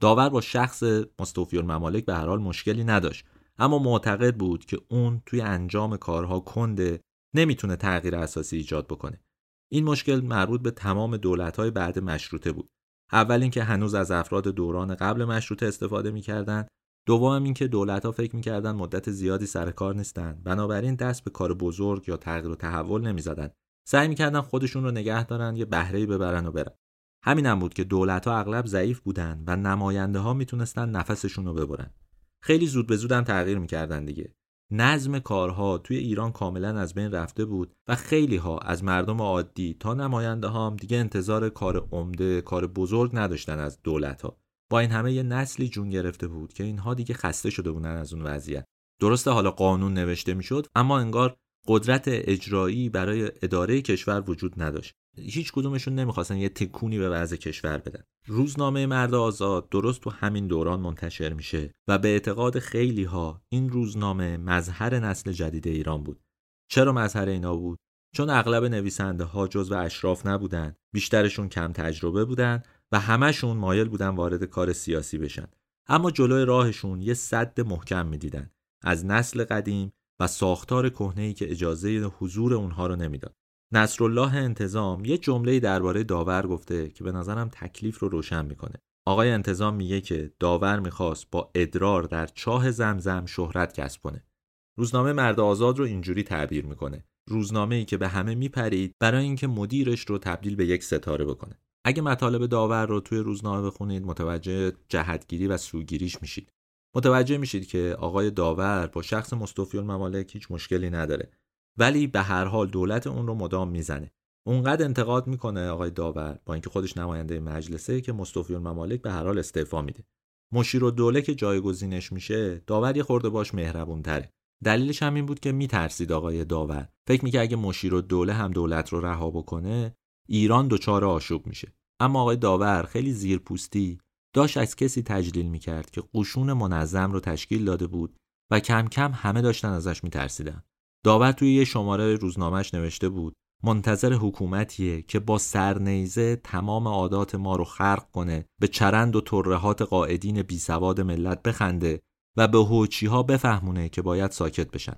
داور با شخص مستوفی الممالک به هر حال مشکلی نداشت اما معتقد بود که اون توی انجام کارها کنده نمی‌تونه تغییر اساسی ایجاد بکنه. این مشکل مربوط به تمام دولت‌های بعد مشروطه بود. اول اینکه هنوز از افراد دوران قبل مشروطه استفاده می‌کردند دوم اینکه دولت‌ها فکر می‌کردن مدت زیادی سر کار نیستن. بنابراین دست به کار بزرگ یا تغییر و تحول نمی‌زدن. سعی می‌کردن خودشون رو نگه دارن یه بهره ببرن و برن. همین هم بود که دولت‌ها اغلب ضعیف بودن و نماینده ها می‌تونستن نفسشون رو ببرن. خیلی زود به زودم تغییر می‌کردن دیگه. نظم کارها توی ایران کاملا از بین رفته بود و خیلی ها از مردم عادی تا نماینده هم دیگه انتظار کار عمده کار بزرگ نداشتن از دولت ها این همه یه نسلی جون گرفته بود که اینها دیگه خسته شده بودن از اون وضعیت. درسته حالا قانون نوشته می‌شد اما انگار قدرت اجرایی برای اداره کشور وجود نداشت. هیچ کدومشون نمی‌خواستن یه تکونی به وضع کشور بدن. روزنامه مرد آزاد درست تو همین دوران منتشر میشه و به اعتقاد خیلی ها این روزنامه مظهر نسل جدید ایران بود. چرا مظهر اینا بود؟ چون اغلب نویسنده ها جزو اشراف نبودن بیشترشون کم تجربه بودن و همهشون مایل بودن وارد کار سیاسی بشن. اما جلوی راهشون یه صد محکم می‌دیدن. از نسل قدیم و ساختار کهنه‌ای که اجازه حضور اونها رو نمی‌داد. نصرالله انتظام یه جمله درباره داور گفته که به نظرم تکلیف رو روشن می‌کنه. آقای انتظام میگه که داور می‌خواست با ادرار در چاه زمزم شهرت کسب کنه. روزنامه مرد آزاد رو اینجوری تعبیر می‌کنه. روزنامه ای که به همه میپرید برای اینکه مدیرش رو تبدیل به یک ستاره بکنه. اگه مطالب داور رو توی روزنامه بخونید متوجه جهتگیری و سوگیریش میشید. متوجه میشید که آقای داور با شخص مستوفی الممالک هیچ مشکلی نداره ولی به هر حال دولت اون رو مدام می‌زنه. اونقدر انتقاد می‌کنه آقای داور با اینکه خودش نماینده مجلسه که مستوفی الممالک به هر حال استعفا میده. مشیر و دوله که جایگزینش میشه داور یه خورده باش مهربون تره دلیلش هم این بود که میترسید آقای داور. فکر می‌کرد اگه مشیر و دوله هم دولت رو رها بکنه ایران دچار آشوب میشه. اما آقای داور خیلی زیرپوستی داشت از کسی تجلیل می‌کرد که قشون منظم رو تشکیل داده بود و کم کم همه داشتن ازش میترسیدن. داور توی یه شماره روزنامهش نوشته بود منتظر حکومتیه که با سرنیزه تمام عادات ما رو خرق کنه به چرند و ترهات قاعدین بی سواد ملت بخنده و به هوچی ها بفهمونه که باید ساکت بشن.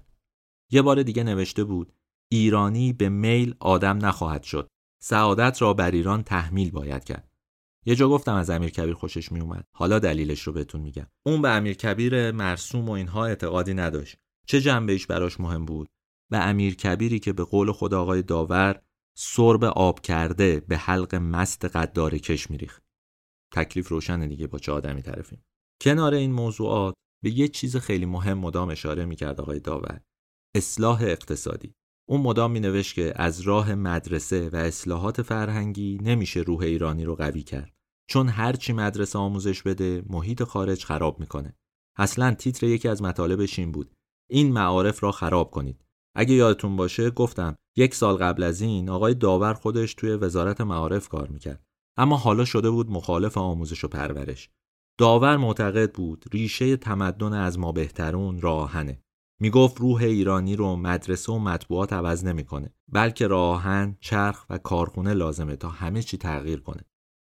یه بار دیگه نوشته بود ایرانی به میل آدم نخواهد شد. سعادت را بر ایران تحمیل باید کرد. یه جا گفتم از امیر کبیر خوشش می اومد حالا دلیلش رو بهتون میگم. اون به امیر کبیر مرسوم و اینها اعتقادی نداشت. چه جنبه ایش براش مهم بود؟ به امیر کبیری که به قول خود آقای داور سرب آب کرده به حلق مست قدار کش میریخت. تکلیف روشن دیگه با چه آدمی طرفیم. کنار این موضوعات به یه چیز خیلی مهم مدام اشاره می‌کرد آقای داور. اصلاح اقتصادی. اون مدام می نوشت که از راه مدرسه و اصلاحات فرهنگی نمیشه روح ایرانی رو قوی کرد. چون هرچی مدرسه آموزش بده محیط خارج خراب می‌کنه. اصلا تیتر یکی از مطالبش این بود. این معارف را خراب کنید. اگه یادتون باشه گفتم یک سال قبل از این آقای داور خودش توی وزارت معارف کار می‌کرد. اما حالا شده بود مخالف آموزش و پرورش. داور معتقد بود ریشه تمدن از ما بهترون راهنه. می‌گفت روح ایرانی رو مدرسه و مطبوعات عوض نمی‌کنه بلکه راهن چرخ و کارخونه لازمه تا همه چی تغییر کنه.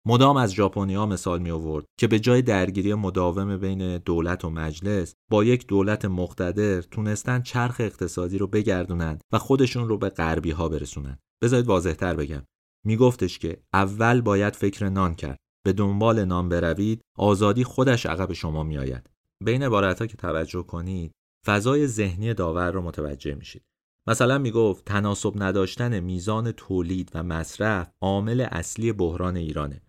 مدام از ژاپنیا مثال می آورد که به جای درگیری مداوم بین دولت و مجلس با یک دولت مقتدر تونستن چرخ اقتصادی رو بگردونند و خودشون رو به غربی ها برسونن. بذارید واضحتر بگم. میگفتش که اول باید فکر نان کرد. به دنبال نان بروید آزادی خودش عقب شما میآید. بین عبارتها که توجه کنید فضای ذهنی داور رو متوجه میشید. مثلا می‌گفت تناسب نداشتن میزان تولید و مصرف عامل اصلی بحران ایرانه.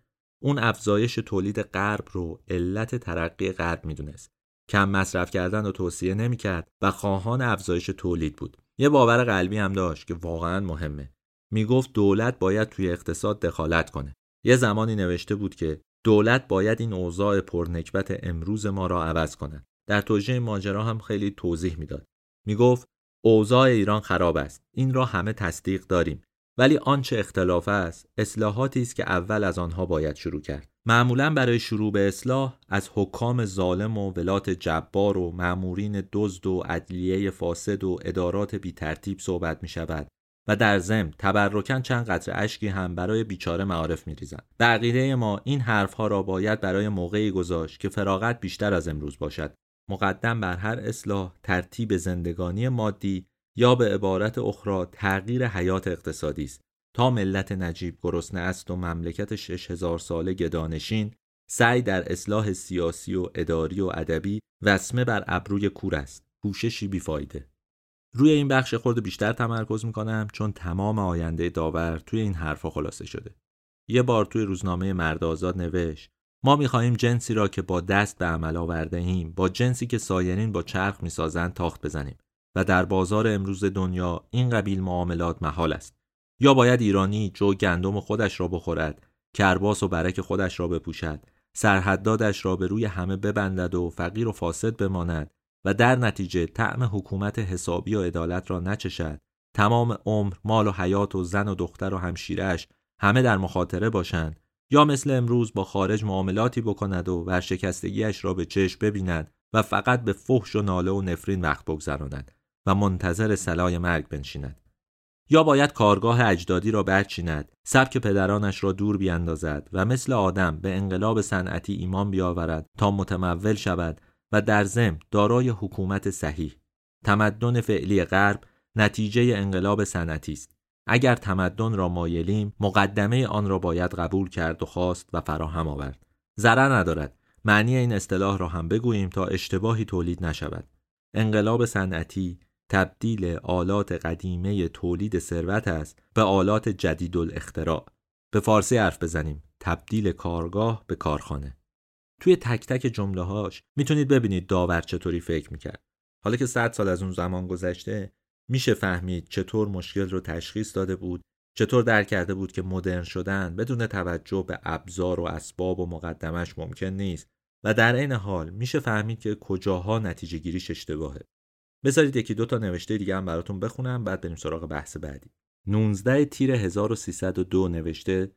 اون افزایش تولید غرب رو علت ترقی غرب می‌دونست. کم مصرف کردن رو توصیه نمی‌کرد و خواهان افزایش تولید بود. یه باور قلبی هم داشت که واقعا مهمه. می‌گفت دولت باید توی اقتصاد دخالت کنه. یه زمانی نوشته بود که دولت باید این اوضاع پرنکبت امروز ما را عوض کنه. در توجیه ماجرا هم خیلی توضیح می‌داد. می‌گفت اوضاع ایران خراب است. این را همه تصدیق داریم. ولی آنچه اختلاف است اصلاحاتی است که اول از آنها باید شروع کرد. معمولا برای شروع به اصلاح از حکام ظالم و ولات جبار و معمورین دزد و عدلیه فاسد و ادارات بی ترتیب صحبت می شود و در ضمن تبرکن چند قطره اشکی هم برای بیچاره معارف میریزند. به عقیده ما این حرفها را باید برای موقعی گذاشت که فراغت بیشتر از امروز باشد. مقدم بر هر اصلاح ترتیب زندگانی مادی یا به عبارت اخرى تغییر حیات اقتصادی است. تا ملت نجیب گرسنه است و مملکت شش هزار ساله گدانشین سعی در اصلاح سیاسی و اداری و ادبی وسمه بر ابروی کور است. کوششی بیفایده. روی این بخش خورد بیشتر تمرکز می‌کنم چون تمام آینده داور توی این حرفا خلاصه شده. یه بار توی روزنامه مرد آزاد نوشت ما می‌خواهیم جنسی را که با دست به عمل آورده ایم با جنسی که سایرین با چرخ می‌سازند تاخت بزنیم و در بازار امروز دنیا این قبیل معاملات محال است. یا باید ایرانی جو گندم خودش را بخورد کرباس و برک خودش را بپوشد سرحدادش را به روی همه ببندد و فقیر و فاسد بماند و در نتیجه طعم حکومت حسابی و عدالت را نچشد. تمام عمر مال و حیات و زن و دختر و همشیرش همه در مخاطره باشند یا مثل امروز با خارج معاملاتی بکند و ورشکستگیش را به چشم ببیند و فقط به فحش و ناله و نفرین وقت بگذراند و منتظر سلای مرگ بنشیند. یا باید کارگاه اجدادی را برچیند سبک پدرانش را دور بیاندازد و مثل آدم به انقلاب صنعتی ایمان بیاورد تا متمول شود و در ضمن دارای حکومت صحیح. تمدن فعلی غرب نتیجه انقلاب صنعتی است. اگر تمدن را مایلیم مقدمه آن را باید قبول کرد و خواست و فراهم آورد. ضرر ندارد. معنی این اصطلاح را هم بگوییم تا اشتباهی تولید نشود. انقلاب صنعتی تبدیل آلات قدیمه تولید ثروت است به آلات جدید الاختراع به فارسی حرف بزنیم. تبدیل کارگاه به کارخانه. توی تک تک جمله هاش می‌تونید ببینید داور چطوری فکر می‌کرد. حالا که صد سال از اون زمان گذشته میشه فهمید چطور مشکل رو تشخیص داده بود چطور درک کرده بود که مدرن شدن بدون توجه به ابزار و اسباب و مقدمش ممکن نیست و در این حال میشه فهمید که کجاها نتیجه گیریش اشتباهه. بذارید یکی دو تا نوشته دیگه هم براتون بخونم بعد بریم سراغ بحث بعدی. 19 تیر 1302 نوشته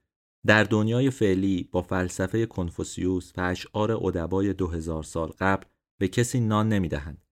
در دنیای فعلی با فلسفه کنفوسیوس و اشعار ادبای 2000 سال قبل به کسی نان نمی‌دهند.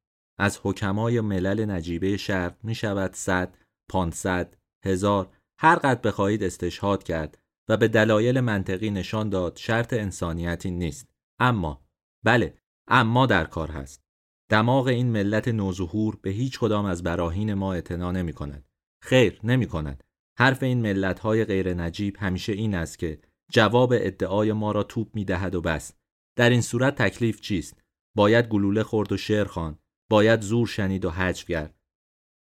از حکمای ملل نجیبه شرق می شود صد، پانصد، هزار. هر قد بخواهید استشهاد کرد و به دلایل منطقی نشان داد شرط انسانیتی نیست. اما بله اما در کار هست. دماغ این ملت نوظهور به هیچ کدام از براهین ما اعتنا نمی کند. خیر نمی کند. حرف این ملت های غیر نجیب همیشه این است که جواب ادعای ما را توپ می دهد و بس. در این صورت تکلیف چیست؟ باید گلوله خورد و شعر خواند. باید زور شنید و حجف کرد.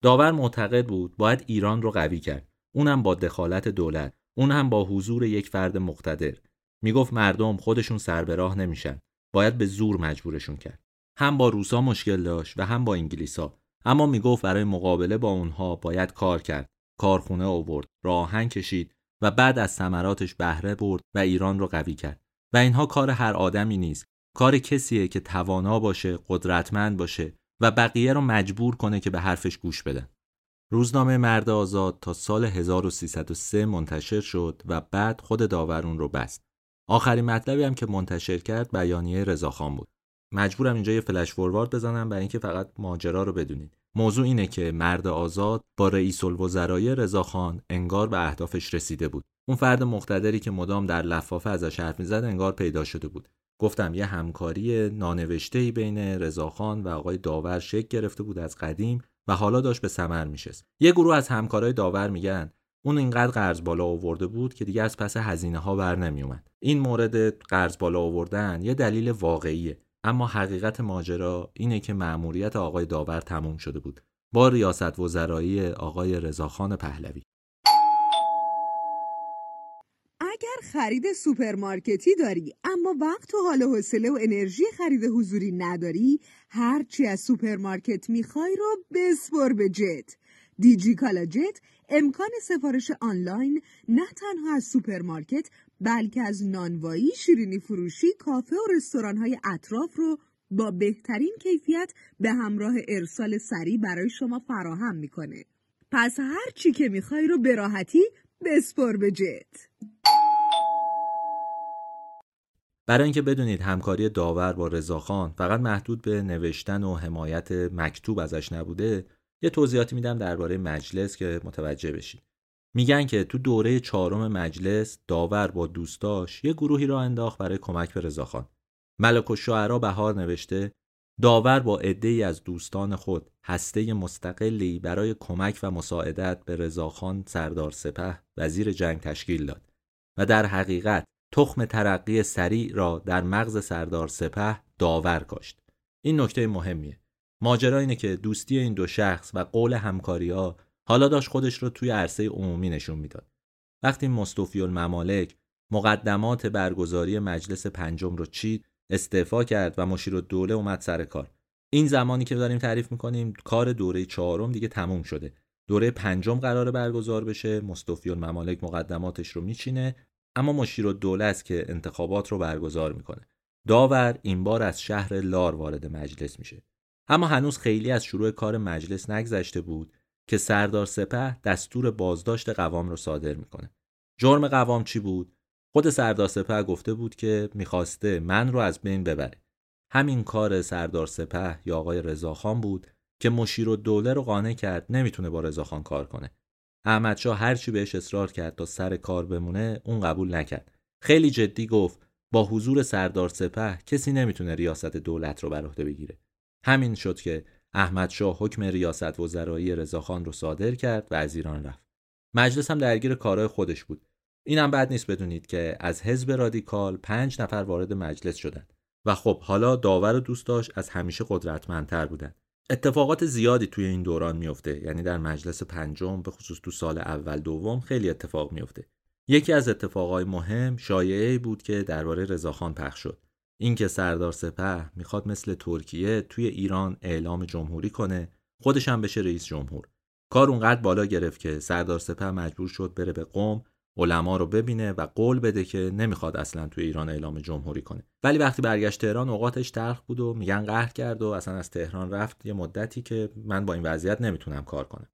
داور معتقد بود باید ایران رو قوی کرد. اونم با دخالت دولت. اون هم با حضور یک فرد مقتدر. می‌گفت مردم خودشون سر به راه نمیشن. باید به زور مجبورشون کرد. هم با روسا مشکل داشت و هم با انگلیسا. اما می‌گفت برای مقابله با اونها باید کار کرد. کارخونه آورد راهن کشید و بعد از ثمراتش بهره برد و ایران رو قوی کرد. و اینها کار هر آدمی نیست. کار کسیه که توانا باشه قدرتمند باشه. و بقیه رو مجبور کنه که به حرفش گوش بدن روزنامه مرد آزاد تا سال 1303 منتشر شد و بعد خود داورون رو بست. آخرین مطلبی هم که منتشر کرد بیانیه رضاخان بود. مجبورم اینجا یه فلش فوروارد بزنم برای اینکه فقط ماجرا رو بدونید. موضوع اینه که مرد آزاد با رئیس الوزرای رضاخان انگار به اهدافش رسیده بود. اون فرد مقتدری که مدام در لفافه ازش حرف می‌زد انگار پیدا شده بود. گفتم یه همکاری نانوشته بین رضاخان و آقای داور شکل گرفته بود از قدیم و حالا داشت به ثمر میشست. یه گروه از همکارای داور میگن اون اینقدر قرض بالا آورده بود که دیگه از پس هزینه ها بر نمیومد این مورد قرض بالا آوردن یه دلیل واقعیه اما حقیقت ماجرا اینه که مأموریت آقای داور تموم شده بود با ریاست وزرایی آقای رضاخان پهلوی. خرید سوپرمارکتی داری اما وقت و حال و حوصله و انرژی خرید حضوری نداری هرچی از سوپرمارکت می‌خوای رو بسپر به جت دیجی کالا جت امکان سفارش آنلاین نه تنها از سوپرمارکت بلکه از نانوایی، شیرینی فروشی، کافه و رستوران های اطراف رو با بهترین کیفیت به همراه ارسال سریع برای شما فراهم می‌کنه. پس هر چی که می‌خوای رو به راحتی بسپر به جت. برای اینکه بدونید همکاری داور با رضاخان فقط محدود به نوشتن و حمایت مکتوب ازش نبوده یه توضیحاتی میدم درباره مجلس که متوجه بشید. میگن که تو دوره چهارم مجلس داور با دوستاش یه گروهی را انداخت برای کمک به رضاخان ملک و شعرا بهار نوشته داور با ای از دوستان خود هسته مستقلی برای کمک و مساعدت به رضاخان سردار سپه وزیر جنگ تشکیل داد و در حقیقت تخم ترقی سریع را در مغز سردار سپه داور کاشت. این نکته مهمیه. ماجرا اینه که دوستی این دو شخص و قول همکاری ها حالا داشت خودش رو توی عرصه عمومی نشون می‌داد. وقتی مصطفی الممالک مقدمات برگزاری مجلس پنجم رو چید استعفا کرد و مشیر دوله اومد سر کار. این زمانی که داریم تعریف می‌کنیم کار دوره چهارم دیگه تموم شده. دوره پنجم قرار برگزار بشه. مصطفی الممالک مقدماتش رو میچینه. اما مشیر دوله است که انتخابات رو برگزار می‌کنه. داور این بار از شهر لار وارد مجلس میشه. اما هنوز خیلی از شروع کار مجلس نگذشته بود که سردار سپه دستور بازداشت قوام رو صادر می‌کنه. جرم قوام چی بود؟ خود سردار سپه گفته بود که می‌خواسته من رو از بین ببره. همین کار سردار سپه یا آقای رضاخان بود که مشیر و رو قانع کرد نمی‌تونه با رضاخان کار کنه. احمدشاه هرچی بهش اصرار کرد تا سر کار بمونه اون قبول نکرد. خیلی جدی گفت با حضور سردار سپه کسی نمی‌تونه ریاست دولت رو بر عهده بگیره. همین شد که احمد شاه حکم ریاست وزرایی رضاخان رو صادر کرد و از ایران رفت. مجلس هم درگیر کارهای خودش بود. اینم بد نیست بدونید که از حزب رادیکال پنج نفر وارد مجلس شدند و خب حالا داور و دوست داشت از همیشه قدرتمندتر بودن. اتفاقات زیادی توی این دوران میفته یعنی در مجلس پنجم به خصوص تو سال اول دوم خیلی اتفاق میفته یکی از اتفاقای مهم شایعه بود که درباره رضاخان پخش شد. اینکه سردار سپه می‌خواد مثل ترکیه توی ایران اعلام جمهوری کنه خودش هم بشه رئیس جمهور. کار اونقدر بالا گرفت که سردار سپه مجبور شد بره به قوم علما رو ببینه و قول بده که نمی‌خواد اصلا توی ایران اعلام جمهوری کنه. ولی وقتی برگشت تهران اوقاتش تلخ بود و میگن قهر کرد و اصلا از تهران رفت یه مدتی که من با این وضعیت نمی‌تونم کار کنم.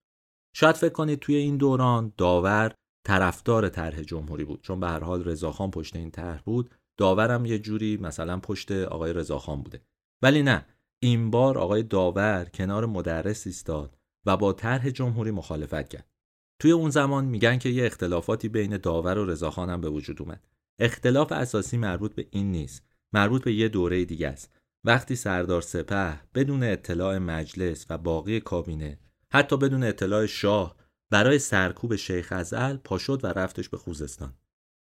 شاید فکر کنید توی این دوران داور طرفدار طرح جمهوری بود. چون به هر حال رضاخان پشت این طرح بود. داورم یه جوری مثلا پشت آقای رضاخان بوده. ولی نه این بار آقای داور کنار مدرس ایستاد و با طرح جمهوری مخالفت کرد. توی اون زمان میگن که یه اختلافاتی بین داور و رضاخان هم به وجود اومد. اختلاف اساسی مربوط به این نیست. مربوط به یه دوره دیگه است. وقتی سردار سپه بدون اطلاع مجلس و باقی کابینه حتی بدون اطلاع شاه برای سرکوب شیخ ازل پا و رفتش به خوزستان.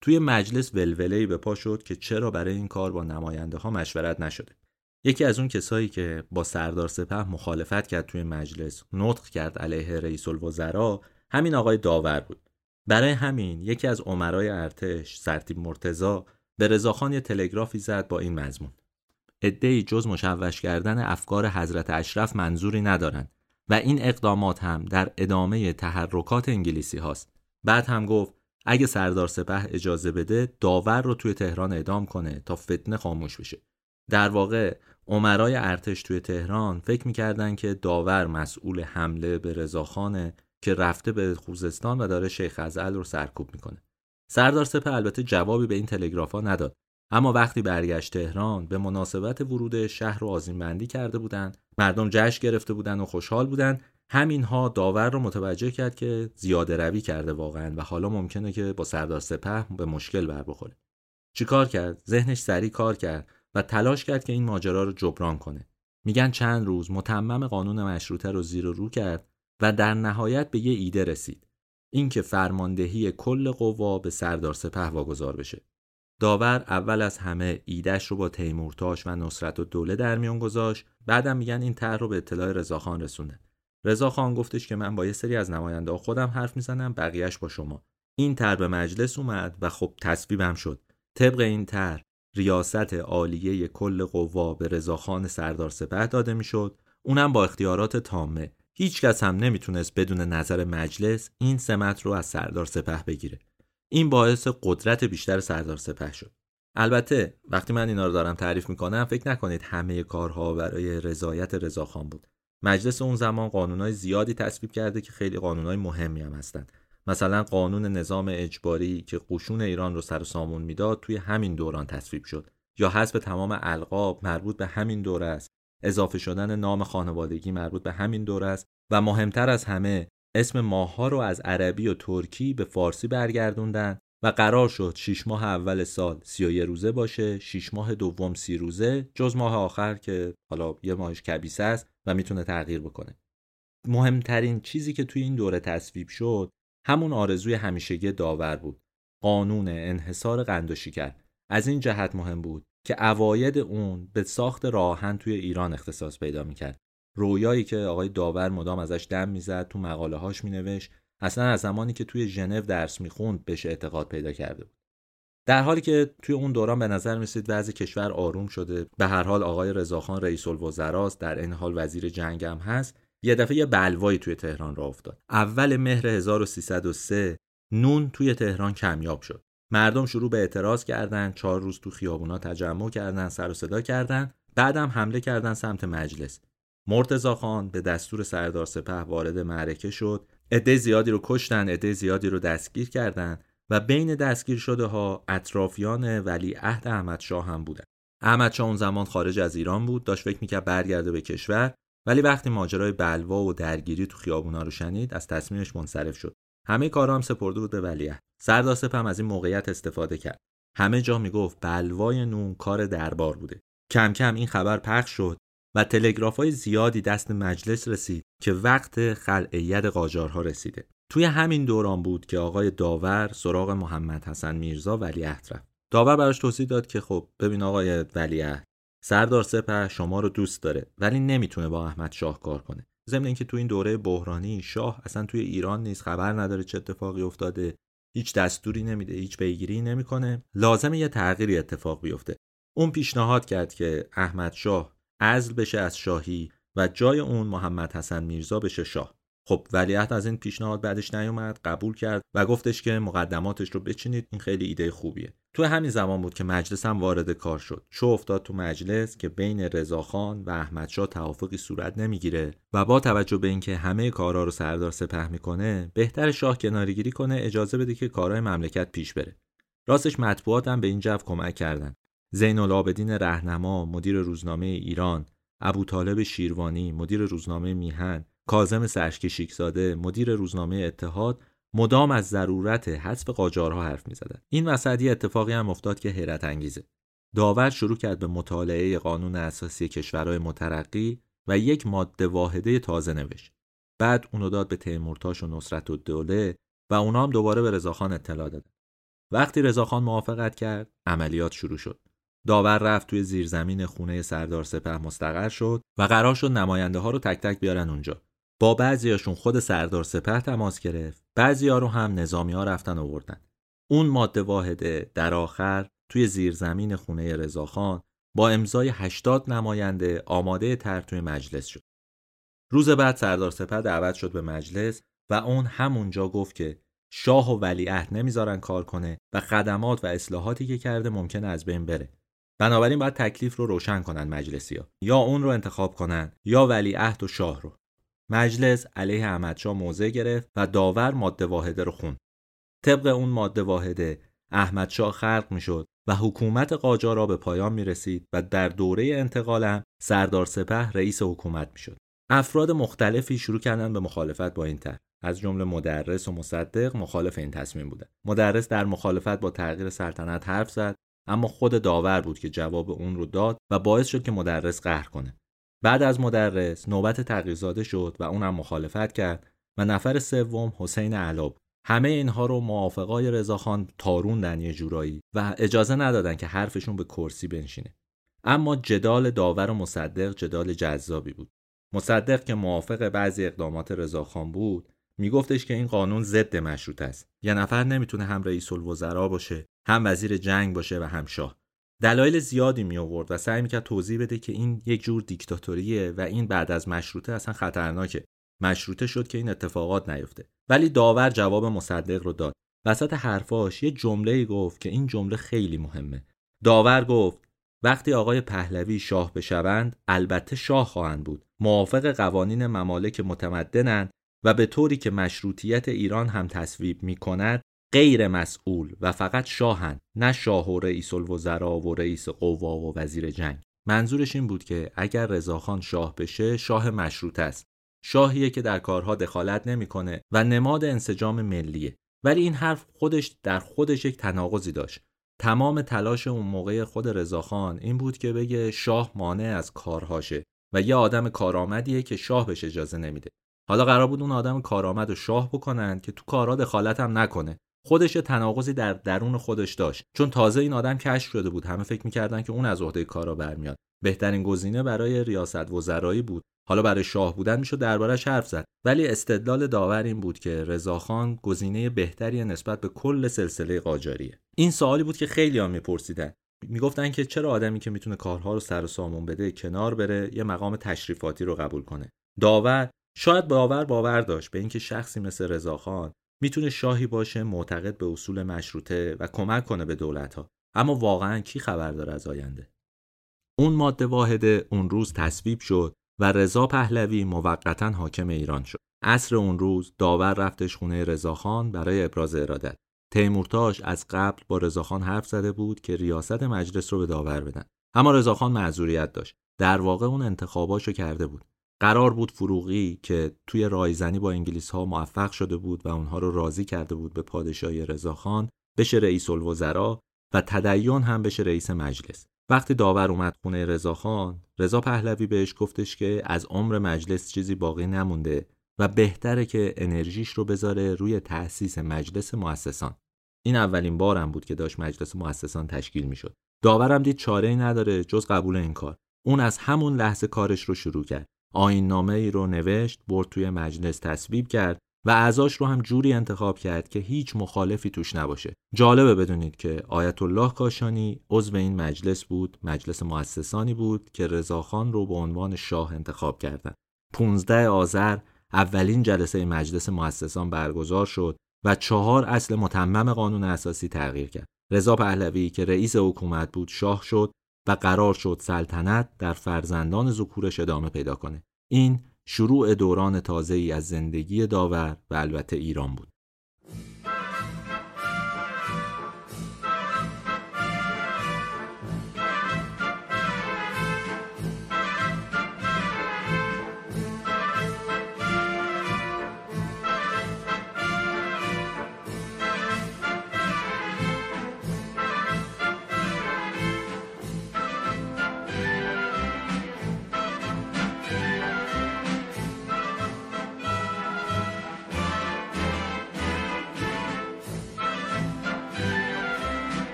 توی مجلس ولوله‌ای به پا شد که چرا برای این کار با نماینده ها مشورت نشده. یکی از اون کسایی که با سردار سپه مخالفت کرد توی مجلس نطق کرد علیه رئیس الوزراء همین آقای داور بود. برای همین یکی از عمرای ارتش سرتیب مرتزا به رضاخان یه تلگرافی زد با این مضمون. ادعی جز مشوش کردن افکار حضرت اشرف منظوری ندارند و این اقدامات هم در ادامه تحرکات انگلیسی هاست. بعد هم گفت اگه سردار سپه اجازه بده داور رو توی تهران اعدام کنه تا فتنه خاموش بشه. در واقع عمرای ارتش توی تهران فکر می‌کردن که داور مسئول حمله به رضاخانه که رفته به خوزستان و داره شیخ ازل رو سرکوب می‌کنه. سردار سپه البته جوابی به این تلگرافا نداد. اما وقتی برگشت تهران به مناسبت ورود شهر رو آزیم بندی کرده بودند مردم جشن گرفته بودند و خوشحال بودند همینها داور رو متوجه کرد که زیاده روی کرده واقعا و حالا ممکنه که با سردار سپه به مشکل بر بخوره. چیکار کرد؟ ذهنش سریع کار کرد و تلاش کرد که این ماجرا رو جبران کنه. میگن چند روز متمم قانون مشروطه رو زیر و رو کرد. و در نهایت به یه ایده رسید. اینکه فرماندهی کل قوا به سردار سپه واگذار بشه. داور اول از همه ایدهش رو با تیمورتاش و نصرت و دوله در میان گذاشت. بعدم میگن این طرح رو به اطلاع رضاخان رسونده رضاخان گفتش که من با یه سری از نماینده خودم حرف می‌زنم بقیهش با شما. این طرح به مجلس اومد و خب تصویبم شد. طبق این طرح ریاست عالیه کل قوا به رضاخان سردار سپه داده می‌شد. اونم با اختیارات تامه. هیچ کس هم نمی‌تونست بدون نظر مجلس این سمت رو از سردار سپه بگیره. این باعث قدرت بیشتر سردار سپه شد. البته وقتی من اینا رو دارم تعریف می‌کنم فکر نکنید همه کارها برای رضایت رضاخان بود. مجلس اون زمان قانونهای زیادی تصویب کرده که خیلی قانونهای مهمی هم هستند. مثلا قانون نظام اجباری که قشون ایران رو سر سامون می‌داد توی همین دوران تصویب شد. یا حذف تمام القاب مربوط به همین دوره است. اضافه شدن نام خانوادگی مربوط به همین دوره است و مهمتر از همه اسم ماهها رو از عربی و ترکی به فارسی برگردوندن و قرار شد 6 ماه اول سال 31 روزه باشه 6 ماه دوم 30 روزه جز ماه آخر که حالا یه ماهش کبیسه است و می‌تونه تغییر بکنه. مهمترین چیزی که توی این دوره تصویب شد همون آرزوی همیشگی داور بود. قانون انحصار قند و شکر از این جهت مهم بود که اواید اون به ساخت راهن توی ایران اختصاص پیدا می‌کرد. رویایی که آقای داور مدام ازش دم می‌زد تو مقاله هاش مینوشت اصلا از زمانی که توی ژنو درس می‌خوند بهش اعتقاد پیدا کرده بود. در حالی که توی اون دوران به نظر میسید وضع کشور آروم شده به هر حال آقای رضاخان رئیس الوزراست در این حال وزیر جنگ هم هست یه دفعه یه بلوایی توی تهران را افتاد. اول مهر 1303 نون توی تهران کمیاب شد. مردم شروع به اعتراض کردند چهار روز تو خیابونا تجمع کردند سر و صدا کردند بعدم حمله کردند سمت مجلس. مرتضی خان به دستور سردار سپه وارد معرکه شد. عده زیادی رو کشتن عده زیادی رو دستگیر کردند و بین دستگیر شده ها اطرافیان ولی عهد احمد شاه هم بودن. احمد شاه اون زمان خارج از ایران بود داشت فکر می‌کرد برگرده به کشور ولی وقتی ماجرای بلوا و درگیری تو خیابونا رو شنید از تصمیمش منصرف شد. همه کارا هم سپرده بود به ولیعهد. سردار سپه از این موقعیت استفاده کرد. همه جا می‌گفت بلوای نون کار دربار بوده. کم کم این خبر پخش شد و تلگراف های زیادی دست مجلس رسید که وقت خلعیت قاجارها رسیده. توی همین دوران بود که آقای داور سراغ محمد حسن میرزا ولیعهد رفت. داور براش توضیح داد که خب ببین آقای ولیعهد سردار سپه شما رو دوست داره ولی نمی‌تونه با احمد شاه کار کنه. ضمن اینکه تو این دوره بحرانی شاه اصلا توی ایران نیست خبر نداره چه اتفاقی افتاده هیچ دستوری نمیده هیچ پیگیری نمی‌کنه. لازم یه تغییری اتفاق بیفته. اون پیشنهاد کرد که احمد شاه عزل بشه از شاهی و جای اون محمد حسن میرزا بشه شاه. خب ولیعهد از این پیشنهاد بعدش نیومد قبول کرد و گفتش که مقدماتش رو بچینید این خیلی ایده خوبیه. تو همین زمان بود که مجلس هم وارد کار شد. چو افتاد تو مجلس که بین رضاخان و احمدشاه توافقی صورت نمی‌گیره و با توجه به اینکه همه کارا رو سردار سپه می‌کنه بهتر شاه کنارگیری کنه اجازه بده که کارهای مملکت پیش بره. راستش مطبوعات هم به این جو کمک کردن. زین العابدین رهنما مدیر روزنامه ایران ابو طالب شیروانی مدیر روزنامه میهن کازم سرشکی شیکزاده مدیر روزنامه اتحاد مدام از ضرورت حذف قاجارها حرف می‌زدند این وسط اتفاقی هم افتاد که حیرت انگیزه. داور شروع کرد به مطالعه قانون اساسی کشورهای مترقی و یک ماده واحده تازه نوشت. بعد اونو داد به تیمورتاش و نصرت الدوله و اونا هم دوباره به رضاخان اطلاع دادن. وقتی رضاخان موافقت کرد عملیات شروع شد. داور رفت توی زیرزمین خونه سردار سپه مستقر شد و قرار شد نماینده ها رو تک تک بیارن اونجا. با بعضیاشون خود سردار سپه تماس گرفت. بعضیا رو هم نظامی ها رفتن آوردن. اون ماده واحده در آخر توی زیرزمین خونه رضاخان با امضای 80 نماینده آماده تر توی مجلس شد. روز بعد سردار سپه دعوت شد به مجلس و اون همونجا گفت که شاه و ولیعهد نمی‌ذارن کار کنه و خدمات و اصلاحاتی که کرده ممکنه از بین بره. بنابراین باید تکلیف رو روشن کنن مجلسی ها. یا اون رو انتخاب کنن یا ولیعهد و شاه رو. مجلس علیه احمدشاه موضع گرفت و داور ماده واحده رو خوند. طبق اون ماده واحده احمدشاه خلق می‌شد و حکومت قاجار را به پایان می رسید و در دوره انتقالم سردار سپه رئیس حکومت می شد. افراد مختلفی شروع کردن به مخالفت با این طرح از جمله مدرس و مصدق مخالف این تصمیم بودن مدرس در مخالفت با تغییر سلطنت حرف زد اما خود داور بود که جواب اون رو داد و باعث شد که مدرس قهر کنه بعد از مدرس نوبت تقیزاده شد و اونم مخالفت کرد و نفر سوم حسین علاب همه اینها رو موافقای رضاخان تاروندن یه جورایی و اجازه ندادن که حرفشون به کرسی بنشینه. اما جدال داور و مصدق جدال جذابی بود. مصدق که موافق بعضی اقدامات رضاخان بود میگفتش که این قانون ضد مشروط است. یه نفر نمی‌تونه هم رئیس الوزراء باشه هم وزیر جنگ باشه و هم شاه. دلایل زیادی می آورد و سعی می‌کرد توضیح بده که این یک جور دیکتاتوریه و این بعد از مشروطه اصلا خطرناکه. مشروطه شد که این اتفاقات نیفته. ولی داور جواب مصدق رو داد. وسط حرفاش یه جمله گفت که این جمله خیلی مهمه. داور گفت وقتی آقای پهلوی شاه بشوند البته شاه خواهند بود. موافق قوانین ممالک متمدنند و به طوری که مشروطیت ایران هم تصویب می کند غیر مسئول و فقط شاهند نه شاه و رئیس الوزراء و رئیس قوا و وزیر جنگ. منظورش این بود که اگر رضاخان شاه بشه شاه مشروط است. شاهیه که در کارها دخالت نمی‌کنه و نماد انسجام ملیه. ولی این حرف خودش در خودش یک تناقضی داشت. تمام تلاش اون موقع خود رضاخان این بود که بگه شاه مانع از کارهاشه و یه آدم کارآمدیه که شاه بهش اجازه نمیده. حالا قرار بود اون آدم کارآمد و شاه بکنن که تو کارها دخالت هم نکنه. خودش تناقضی در درون خودش داشت. چون تازه این آدم کشف شده بود. همه فکر می‌کردن که اون از عهده کارا برمیاد. بهترین گزینه برای ریاست وزرایی بود. حالا برای شاه بودن می‌شد دربارش حرف زد. ولی استدلال داور این بود که رضاخان گزینه بهتری نسبت به کل سلسله قاجاریه. این سوالی بود که خیلی هم میپرسیدن. می‌گفتن که چرا آدمی که می‌تونه کارها رو سر و سامون بده کنار بره یه مقام تشریفاتی رو قبول کنه؟ داور شاید باور باور داشت به اینکه شخصی مثل رضاخان می‌تونه شاهی باشه معتقد به اصول مشروطه و کمک کنه به دولت ها اما واقعا کی خبر داره از آینده؟ اون ماده واحده اون روز تصویب شد و رضا پهلوی موقتا حاکم ایران شد. عصر اون روز داور رفتش خونه رضاخان برای ابراز ارادت. تیمورتاش از قبل با رضاخان حرف زده بود که ریاست مجلس رو به داور بدن. اما رضاخان معذوریت داشت. در واقع اون انتخاباشو کرده بود. قرار بود فروغی که توی رایزنی با انگلیس ها موفق شده بود و اونها رو راضی کرده بود به پادشاهی رضاخان بشه رئیس الوزراء و تدیون هم بشه رئیس مجلس. وقتی داور اومد خونه رضاخان رضا پهلوی بهش گفتش که از عمر مجلس چیزی باقی نمونده و بهتره که انرژیش رو بذاره روی تأسیس مجلس مؤسسان. این اولین بارم بود که داشت مجلس مؤسسان تشکیل می‌شد. داورم دید چاره نداره جز قبول این کار. اون از همون لحظه کارش رو شروع کرد. آین نامه ای رو نوشت برد توی مجلس تصویب کرد و اعضاش رو هم جوری انتخاب کرد که هیچ مخالفی توش نباشه. جالبه بدونید که آیت الله کاشانی عضو این مجلس بود مجلس مؤسسانی بود که رضاخان رو به عنوان شاه انتخاب کردند 15 آذر اولین جلسه مجلس مؤسسان برگزار شد و چهار اصل متمم قانون اساسی تغییر کرد. رضا پهلوی که رئیس حکومت بود شاه شد و قرار شد سلطنت در فرزندان ذکورش ادامه پیدا کنه. این شروع دوران تازه ای از زندگی داور و البته ایران بود.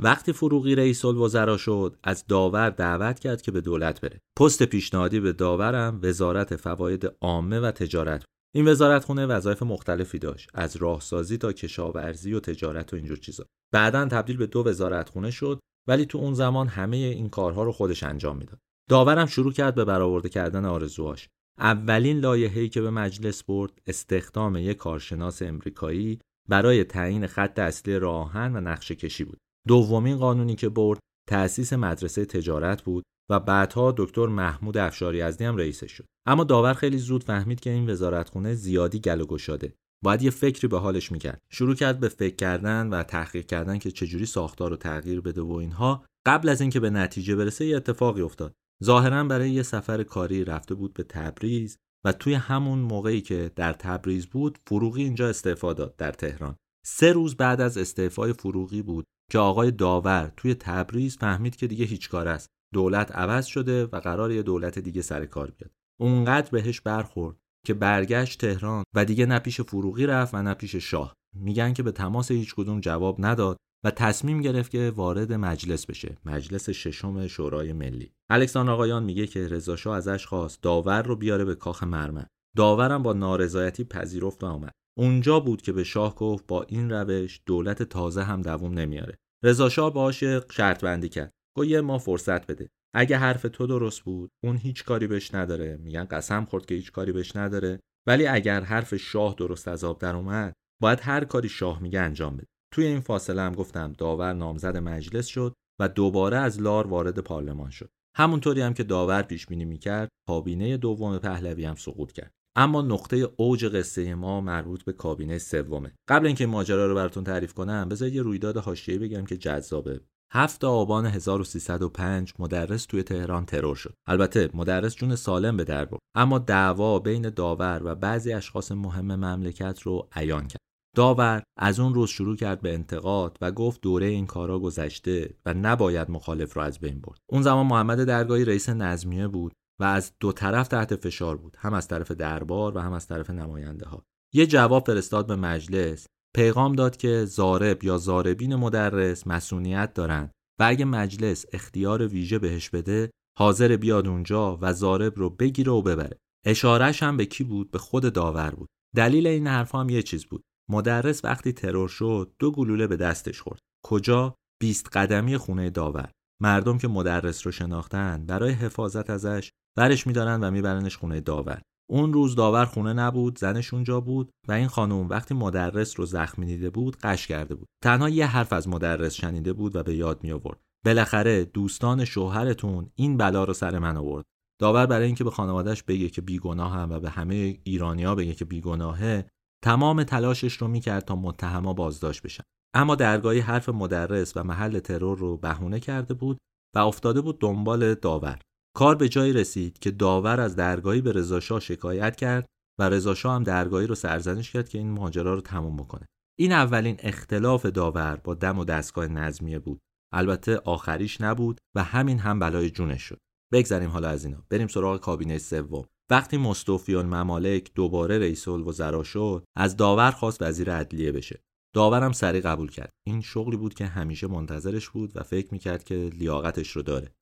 وقتی فروغی رئیس الوزرا شد از داور دعوت کرد که به دولت بره. پست پیشنهادی به داورم وزارت فواید عامه و تجارت. این وزارت خونه وظایف مختلفی داشت از راهسازی تا کشاورزی و تجارت و اینجور چیزا. بعدا تبدیل به دو وزارت خونه شد ولی تو اون زمان همه این کارها رو خودش انجام می‌داد. داورم شروع کرد به برآورده کردن آرزوهاش. اولین لایحه‌ای که به مجلس برد استخدام یک کارشناس امریکایی برای تعیین خط اصلی راهن و نقشه کشی بود. دومین قانونی که برد تأسیس مدرسه تجارت بود و بعدها دکتر محمود افشاری یزدی هم رئیسش شد. اما داور خیلی زود فهمید که این وزارتخونه زیادی گل و گشاده. باید یه فکری به حالش می‌کرد. شروع کرد به فکر کردن و تحقیق کردن که چجوری ساختار رو تغییر بده و اینها. قبل از اینکه به نتیجه برسه یه اتفاقی افتاد. ظاهرا برای یه سفر کاری رفته بود به تبریز و توی همون موقعی که در تبریز بود فروغی اینجا استعفا داد در تهران. سه روز بعد از استعفای فروغی بود که آقای داور توی تبریز فهمید که دیگه هیچ کار است. دولت عوض شده و قرار یه دولت دیگه سر کار بیاد. اونقدر بهش برخورد که برگشت تهران و دیگه نه پیش فروغی رفت و نه پیش شاه. میگن که به تماس هیچ کدوم جواب نداد و تصمیم گرفت که وارد مجلس بشه. مجلس ششم شورای ملی. الکسان آقایان میگه که رضا ازش خواست داور رو بیاره به کاخ مرمر. داورم با نارضایتی پذیرفت و آمد. اونجا بود که به شاه گفت با این روش دولت تازه هم دووم نمیاره. رضا شاه باهاش شرط بندی کرد. گفت یه ما فرصت بده. اگه حرف تو درست بود اون هیچ کاری بهش نداره. میگن قسم خورد که هیچ کاری بهش نداره. ولی اگر حرف شاه درست از آب در اومد باید هر کاری شاه میگه انجام بده. توی این فاصله هم گفتم داور نامزد مجلس شد و دوباره از لار وارد پارلمان شد. همونطوری هم که داور پیش بینی می‌کرد کابینه دوم پهلوی هم سقوط کرد. اما نقطه اوج قصه ما مربوط به کابینه سومه قبل اینکه ماجرا رو براتون تعریف کنم بذارید یه رویداد حاشیه‌ای بگم که جذابه هفت آبان 1305 مدرس توی تهران ترور شد. البته مدرس جون سالم به در برد اما دعوا بین داور و بعضی اشخاص مهم مملکت رو عیان کرد. داور از اون روز شروع کرد به انتقاد و گفت دوره این کارا گذشته و نباید مخالف رو از بین برد. اون زمان محمد درگاهی رئیس نظمیه بود و از دو طرف تحت فشار بود هم از طرف دربار و هم از طرف نماینده ها. یه جواب فرستاد به مجلس. پیغام داد که زارب یا زاربین مدرس مسئولیت دارند و اگه مجلس اختیار ویژه بهش بده حاضر بیاد اونجا و زارب رو بگیره و ببره. اشارش هم به کی بود؟ به خود داور بود. دلیل این حرف هم یه چیز بود. مدرس وقتی ترور شد دو گلوله به دستش خورد. کجا؟ 20 قدمی خونه داور. مردم که مدرس رو شناختن برای حفاظت ازش برش میدارن و میبرنش خونه داور. اون روز داور خونه نبود زنش اونجا بود و این خانم وقتی مدرس رو زخمی دیده بود قش کرده بود. تنها یه حرف از مدرس شنیده بود و به یاد می آورد بالاخره دوستان شوهرتون این بلا رو سر من آورد. داور برای اینکه به خانوادهش بگه که بیگناه هم و به همه ایرانیا بگه که بیگناهه تمام تلاشش رو می‌کرد تا متهما بازداشت بشن. اما درگاهی حرف مدرس و محل ترور رو بهونه کرده بود و افتاده بود دنبال داور. کار به جایی رسید که داور از درگاهی به رضاشاه شکایت کرد و رضاشاه هم درگاهی رو سرزنش کرد که این ماجرا رو تموم بکنه. این اولین اختلاف داور با دم و دستگاه نظمیه بود. البته آخریش نبود و همین هم بلای جونش شد. بگذریم حالا از اینا. بریم سراغ کابینه سوم. وقتی مصطفی ممالک دوباره رئیس الوزرا شد از داور خواست وزیر عدلیه بشه. داورم سریع قبول کرد. این شغلی بود که همیشه منتظرش بود و فکر می‌کرد که لیاقتش رو داره.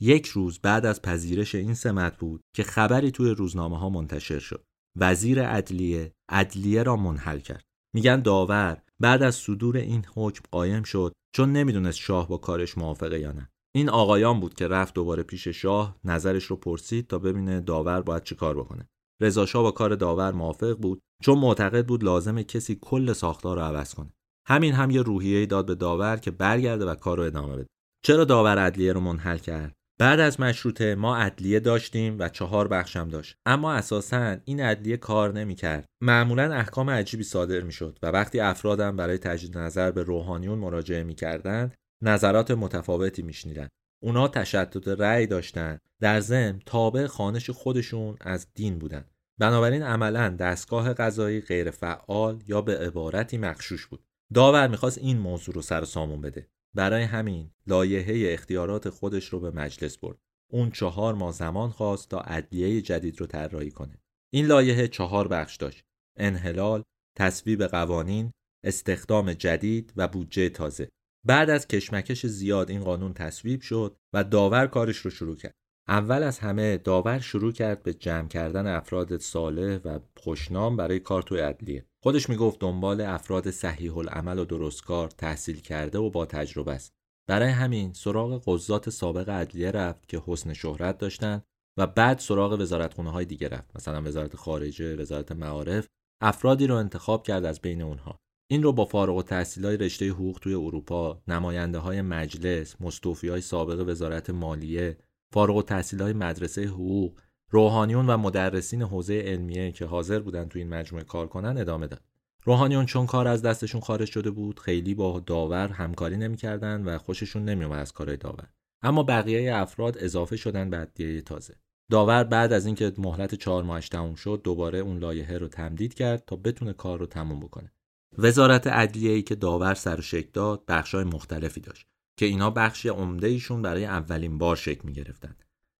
یک روز بعد از پذیرش این سمت بود که خبری توی روزنامه ها منتشر شد. وزیر عدلیه عدلیه را منحل کرد. میگن داور بعد از صدور این حکم قایم شد چون نمی‌دونست شاه با کارش موافقه یا نه. این آقایان بود که رفت دوباره پیش شاه نظرش رو پرسید تا ببینه داور باید چه کار بکنه. رضا شاه با کار داور موافق بود چون معتقد بود لازمه کسی کل ساختار رو عوض کنه. همین هم یه روحیه داد به داور که برگرده و کار رو ادامه بده. چرا داور عدلیه رو منحل کرد؟ بعد از مشروطه ما عدلیه داشتیم و چهار بخشم داشت. اما اساسا این عدلیه کار نمی‌کرد. معمولا احکام عجیبی صادر می‌شد و وقتی افرادم برای تجدید نظر به روحانیون مراجعه می‌کردند نظرات متفاوتی میشنیدند. اونا تشدد رأی داشتند. در ضمن تابع خانش خودشون از دین بودند. بنابراین عملا دستگاه قضایی غیر فعال یا به عبارتی مخشوش بود. داور می‌خواست این موضوع رو سر سامون بده. برای همین لایحه اختیارات خودش رو به مجلس برد. اون چهار ماه زمان خواست تا عدلیه جدید رو طراحی کنه. این لایحه چهار بخش داشت. انحلال، تصویب قوانین، استخدام جدید و بودجه تازه. بعد از کشمکش زیاد این قانون تصویب شد و داور کارش رو شروع کرد. اول از همه داور شروع کرد به جمع کردن افراد صالح و خوشنام برای کار توی عدلیه. خودش می‌گفت دنبال افراد صحیح العمل و درستکار تحصیل کرده و با تجربه است. برای همین سراغ قضات سابق عدلیه رفت که حسن شهرت داشتند و بعد سراغ وزارتخونه های دیگه رفت مثلا وزارت خارجه، وزارت معارف افرادی رو انتخاب کرد از بین اونها. این رو با فارغ التحصیل های رشته حقوق توی اروپا، نماینده های مجلس، مستوفی های سابق وزارت مالیه، فارغ التحصیل های مدرسه حقوق، روحانیون و مدرسین حوزه علمیه که حاضر بودن تو این مجموعه کار کنن ادامه داد. روحانیون چون کار از دستشون خارج شده بود خیلی با داور همکاری نمی‌کردن و خوششون نمیومد از کارهای داور اما بقیه افراد اضافه شدن به ادیه تازه داور بعد از اینکه مهلت چهار ماهش تموم شد دوباره اون لایحه رو تمدید کرد تا بتونه کار رو تموم بکنه وزارت عدلیه ای که داور سر شکل داد بخشای مختلفی داشت که اینا بخشی عمده ایشون برای اولین بار شکل می گرفتن.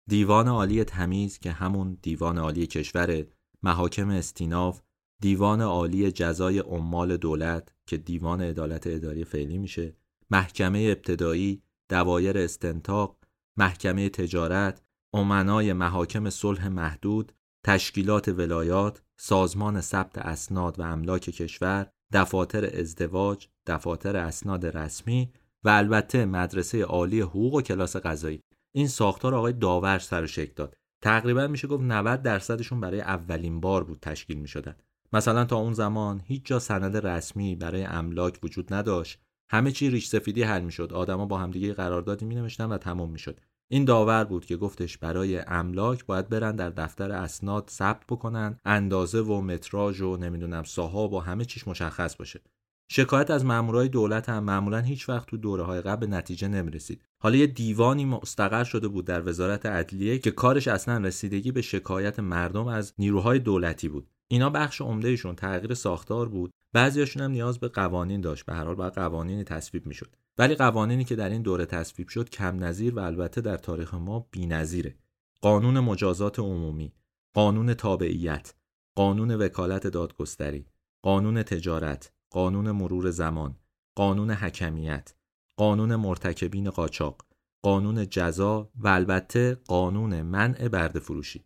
دیوان عالی تمیز که همون دیوان عالی کشور محاکم استیناف دیوان عالی جزای عمال دولت که دیوان عدالت اداری فعلی میشه محکمه ابتدایی دوایر استنتاق محکمه تجارت امنای محاکم صلح محدود تشکیلات ولایات سازمان ثبت اسناد و املاک کشور دفاتر ازدواج دفاتر اسناد رسمی و البته مدرسه عالی حقوق و کلاس قضایی. این ساختار آقای داور سر شکل داد. تقریبا میشه گفت 90 درصدشون برای اولین بار بود تشکیل می‌شدن. مثلا تا اون زمان هیچ جا سند رسمی برای املاک وجود نداشت. همه چی ریش سفیدی حل می‌شد. آدما با همدیگه قراردادی می نوشتن و تمام می‌شد. این داور بود که گفتش برای املاک باید برن در دفتر اسناد ثبت بکنن اندازه و متراژ و نمی‌دونم صاحب و همه چیش مشخص باشه. شکایت از مامورای دولت هم معمولا هیچ وقت تو دوره های قبل نتیجه نمی‌رسید. حالا یه دیوانی مستقر شده بود در وزارت عدلیه که کارش اصلا رسیدگی به شکایت مردم از نیروهای دولتی بود. اینا بخش عمدهشون تغییر ساختار بود. بعضیاشون هم نیاز به قوانین داشت. به هر حال باید قوانینی تصویب می‌شد. ولی قوانینی که در این دوره تصویب شد کم نظیر و البته در تاریخ ما بی‌نظیره. قانون مجازات عمومی قانون تابعیت قانون وکالت دادگستری قانون تجارت قانون مرور زمان قانون حکمیت قانون مرتکبین قاچاق قانون جزا و البته قانون منع برده فروشی.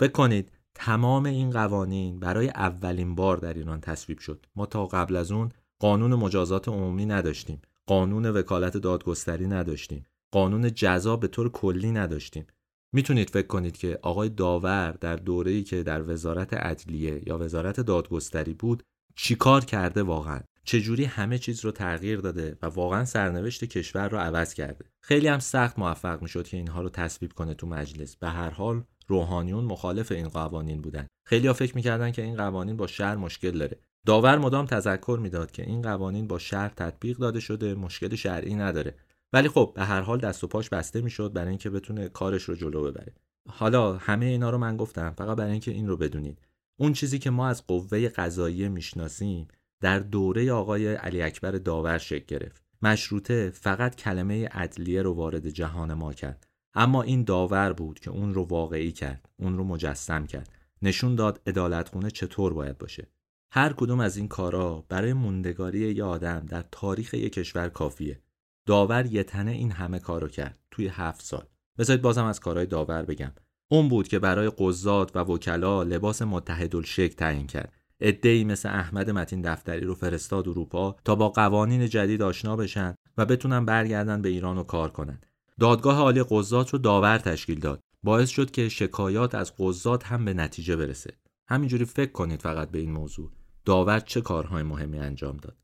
فکر کنید تمام این قوانین برای اولین بار در ایران تصویب شد. ما تا قبل از اون قانون مجازات عمومی نداشتیم. قانون وکالت دادگستری نداشتیم. قانون جزا به طور کلی نداشتیم. می‌تونید فکر کنید که آقای داور در دوره‌ای که در وزارت عدلیه یا وزارت دادگستری بود چیکار کرده واقعا؟ چجوری همه چیز رو تغییر داده و واقعا سرنوشت کشور رو عوض کرده؟ خیلی هم سخت موفق می‌شد که اینها رو تصویب کنه تو مجلس. به هر حال روحانیون مخالف این قوانین بودن. خیلی فکر می‌کردن که این قوانین با شهر مشکل داره. داور مدام تذکر می‌داد که این قوانین با شهر تطبیق داده شده مشکل شرعی نداره. ولی خب به هر حال دست و پاش بسته می‌شد برای اینکه بتونه کارش رو جلو ببره. حالا همه اینا رو من گفتم فقط برای اینکه این رو بدونید. اون چیزی که ما از قوه قضاییه می‌شناسیم در دوره آقای علی اکبر داور شکل گرفت. مشروطه فقط کلمه عدلیه رو وارد جهان ما کرد. اما این داور بود که اون رو واقعی کرد اون رو مجسم کرد. نشون داد عدالتخونه چطور باید باشه. هر کدوم از این کارا برای موندگاری یه آدم در تاریخ یک کشور کافیه. داور یه تنه این همه کارو کرد توی هفت سال. بذارید بازم از کارهای داور بگم. اون بود که برای قضات و وکلا لباس متحدالشکل تعیین کرد. ای مثل احمد متین دفتری رو فرستاد اروپا تا با قوانین جدید آشنا بشن و بتونن برگردن به ایران و کار کنن. دادگاه عالی قضات رو داور تشکیل داد. باعث شد که شکایات از قضات هم به نتیجه برسه. همینجوری فکر کنید فقط به این موضوع. داور چه کارهای مهمی انجام داد؟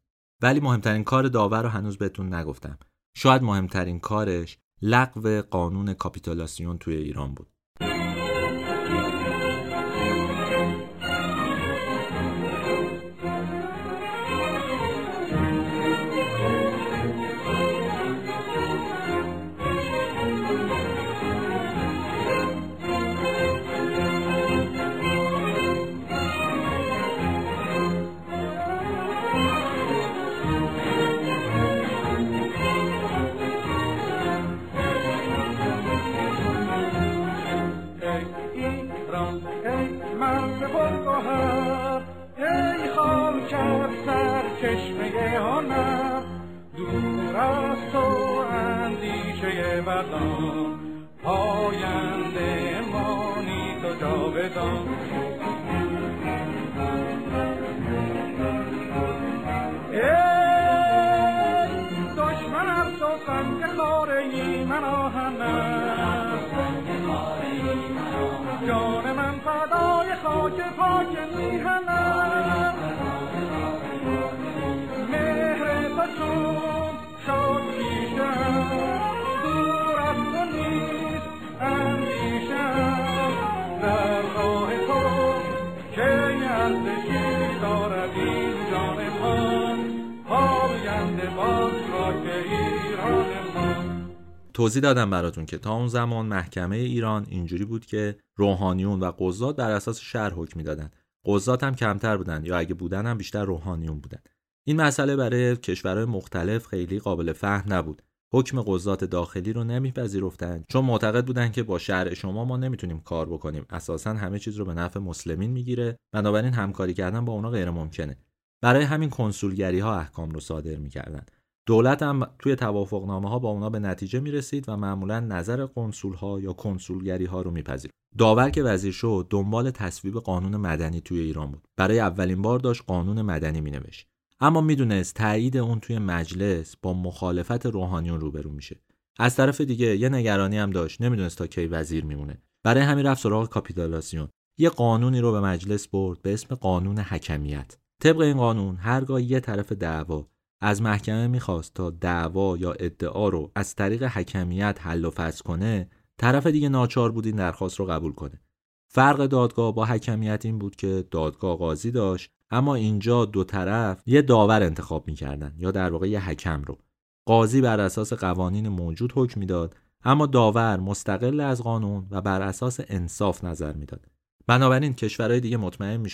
ولی مهمترین کار داور رو هنوز بهتون نگفتم. شاید مهمترین کارش لغو قانون کاپیتولاسیون توی ایران بود. perdón. توضیح دادم براتون که تا اون زمان محکمه ایران اینجوری بود که روحانیون و قضات بر اساس شهر حکم می‌دادن قضات هم کمتر بودن یا اگه بودن هم بیشتر روحانیون بودن این مسئله برای کشورهای مختلف خیلی قابل فهم نبود. حکم قضات داخلی رو نمیپذیرفتند چون معتقد بودن که با شهر شما ما نمی‌تونیم کار بکنیم. اساسا همه چیز رو به نفع مسلمین می‌گیره. بنابراین همکاری کردن با اونا غیر ممکنه برای همین کنسولگری ها احکام رو صادر می‌کردن دولت هم توی توافقنامه ها با اونا به نتیجه می رسید و معمولا نظر قنسول ها یا کنسولگری ها رو میپذیر. داور که وزیر شد دنبال تصویب قانون مدنی توی ایران بود. برای اولین بار داشت قانون مدنی می نوشت. اما می‌دونست تایید اون توی مجلس با مخالفت روحانیون روبرو میشه. از طرف دیگه یه نگرانی هم داشت نمی‌دونست تا کی وزیر میمونه. برای همین رفت سراغ کاپیتولاسیون. یه قانونی رو به مجلس برد به اسم قانون حکمیت. طبق این قانون هرگاه یه طرف دعوا از محکمه می‌خواست تا دعوا یا ادعا رو از طریق حکمیت حل و فصل کنه طرف دیگه ناچار بود این درخواست رو قبول کنه. فرق دادگاه با حکمیت این بود که دادگاه قاضی داشت اما اینجا دو طرف یه داور انتخاب می‌کردن یا در واقع یه حکم رو. قاضی بر اساس قوانین موجود حکم می‌داد اما داور مستقل از قانون و بر اساس انصاف نظر می‌داد. بنابراین کشورهای دیگه مطمئن می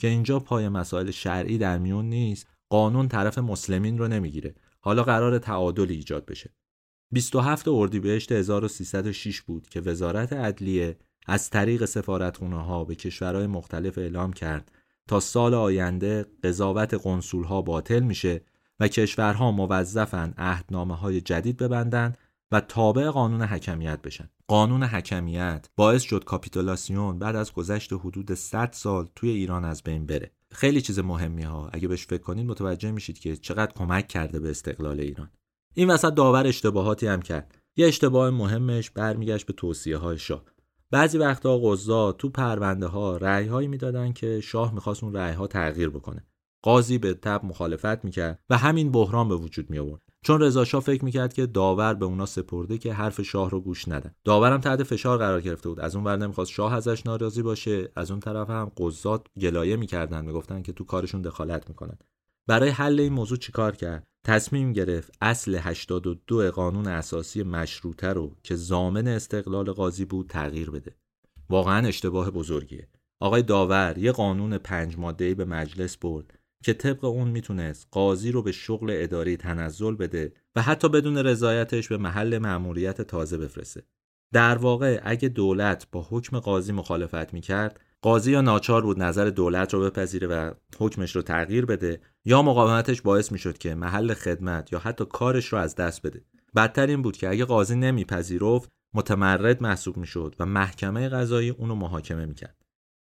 که اینجا پای مسائل شرعی در میون نیست قانون طرف مسلمین رو نمی‌گیره حالا قرار تعادل ایجاد بشه 27 اردیبهشت 1306 بود که وزارت عدلیه از طریق سفارتخونه ها به کشورهای مختلف اعلام کرد تا سال آینده قضاوت قنصول ها باطل میشه و کشورها موظفن عهدنامه های جدید ببندن و تابع قانون حکمیت بشن. قانون حکمیت باعث شد کاپیتولاسیون بعد از گذشت حدود 100 سال توی ایران از بین بره. خیلی چیز مهمی ها. اگه بهش فکر کنید متوجه میشید که چقدر کمک کرده به استقلال ایران. این وسط داور اشتباهاتی هم کرد. یه اشتباه مهمش برمیگشت به توصیه های شاه. بعضی وقتا قضا تو پرونده ها رأی هایی می‌دادن که شاه می‌خواست اون رأی ها تغییر بکنه. قاضی به تب مخالفت می‌کرد و همین بحران به وجود می آورد چون رضا شاه فکر می‌کرد که داور به اونا سپرده که حرف شاه رو گوش ندن داورم تحت فشار قرار گرفته بود. از اون ور نمی‌خواست شاه ازش ناراضی باشه. از اون طرف هم قضات گلایه می‌کردن. می‌گفتن که تو کارشون دخالت می‌کنن. برای حل این موضوع چیکار کرد؟ تصمیم گرفت اصل 82 قانون اساسی مشروطه رو که زامن استقلال قاضی بود تغییر بده. واقعا اشتباه بزرگیه. آقای داور یه قانون پنج ماده‌ای به مجلس برد. که طبق اون می‌تونست قاضی رو به شغل اداری تنزل بده و حتی بدون رضایتش به محل مأموریت تازه بفرسته. در واقع اگه دولت با حکم قاضی مخالفت می‌کرد قاضی یا ناچار بود نظر دولت رو بپذیره و حکمش رو تغییر بده یا مقاومتش باعث می‌شد که محل خدمت یا حتی کارش رو از دست بده. بدتر این بود که اگه قاضی نمیپذیرفت متمرد محسوب می‌شد و محکمه قضایی اونو محاکمه می‌کرد.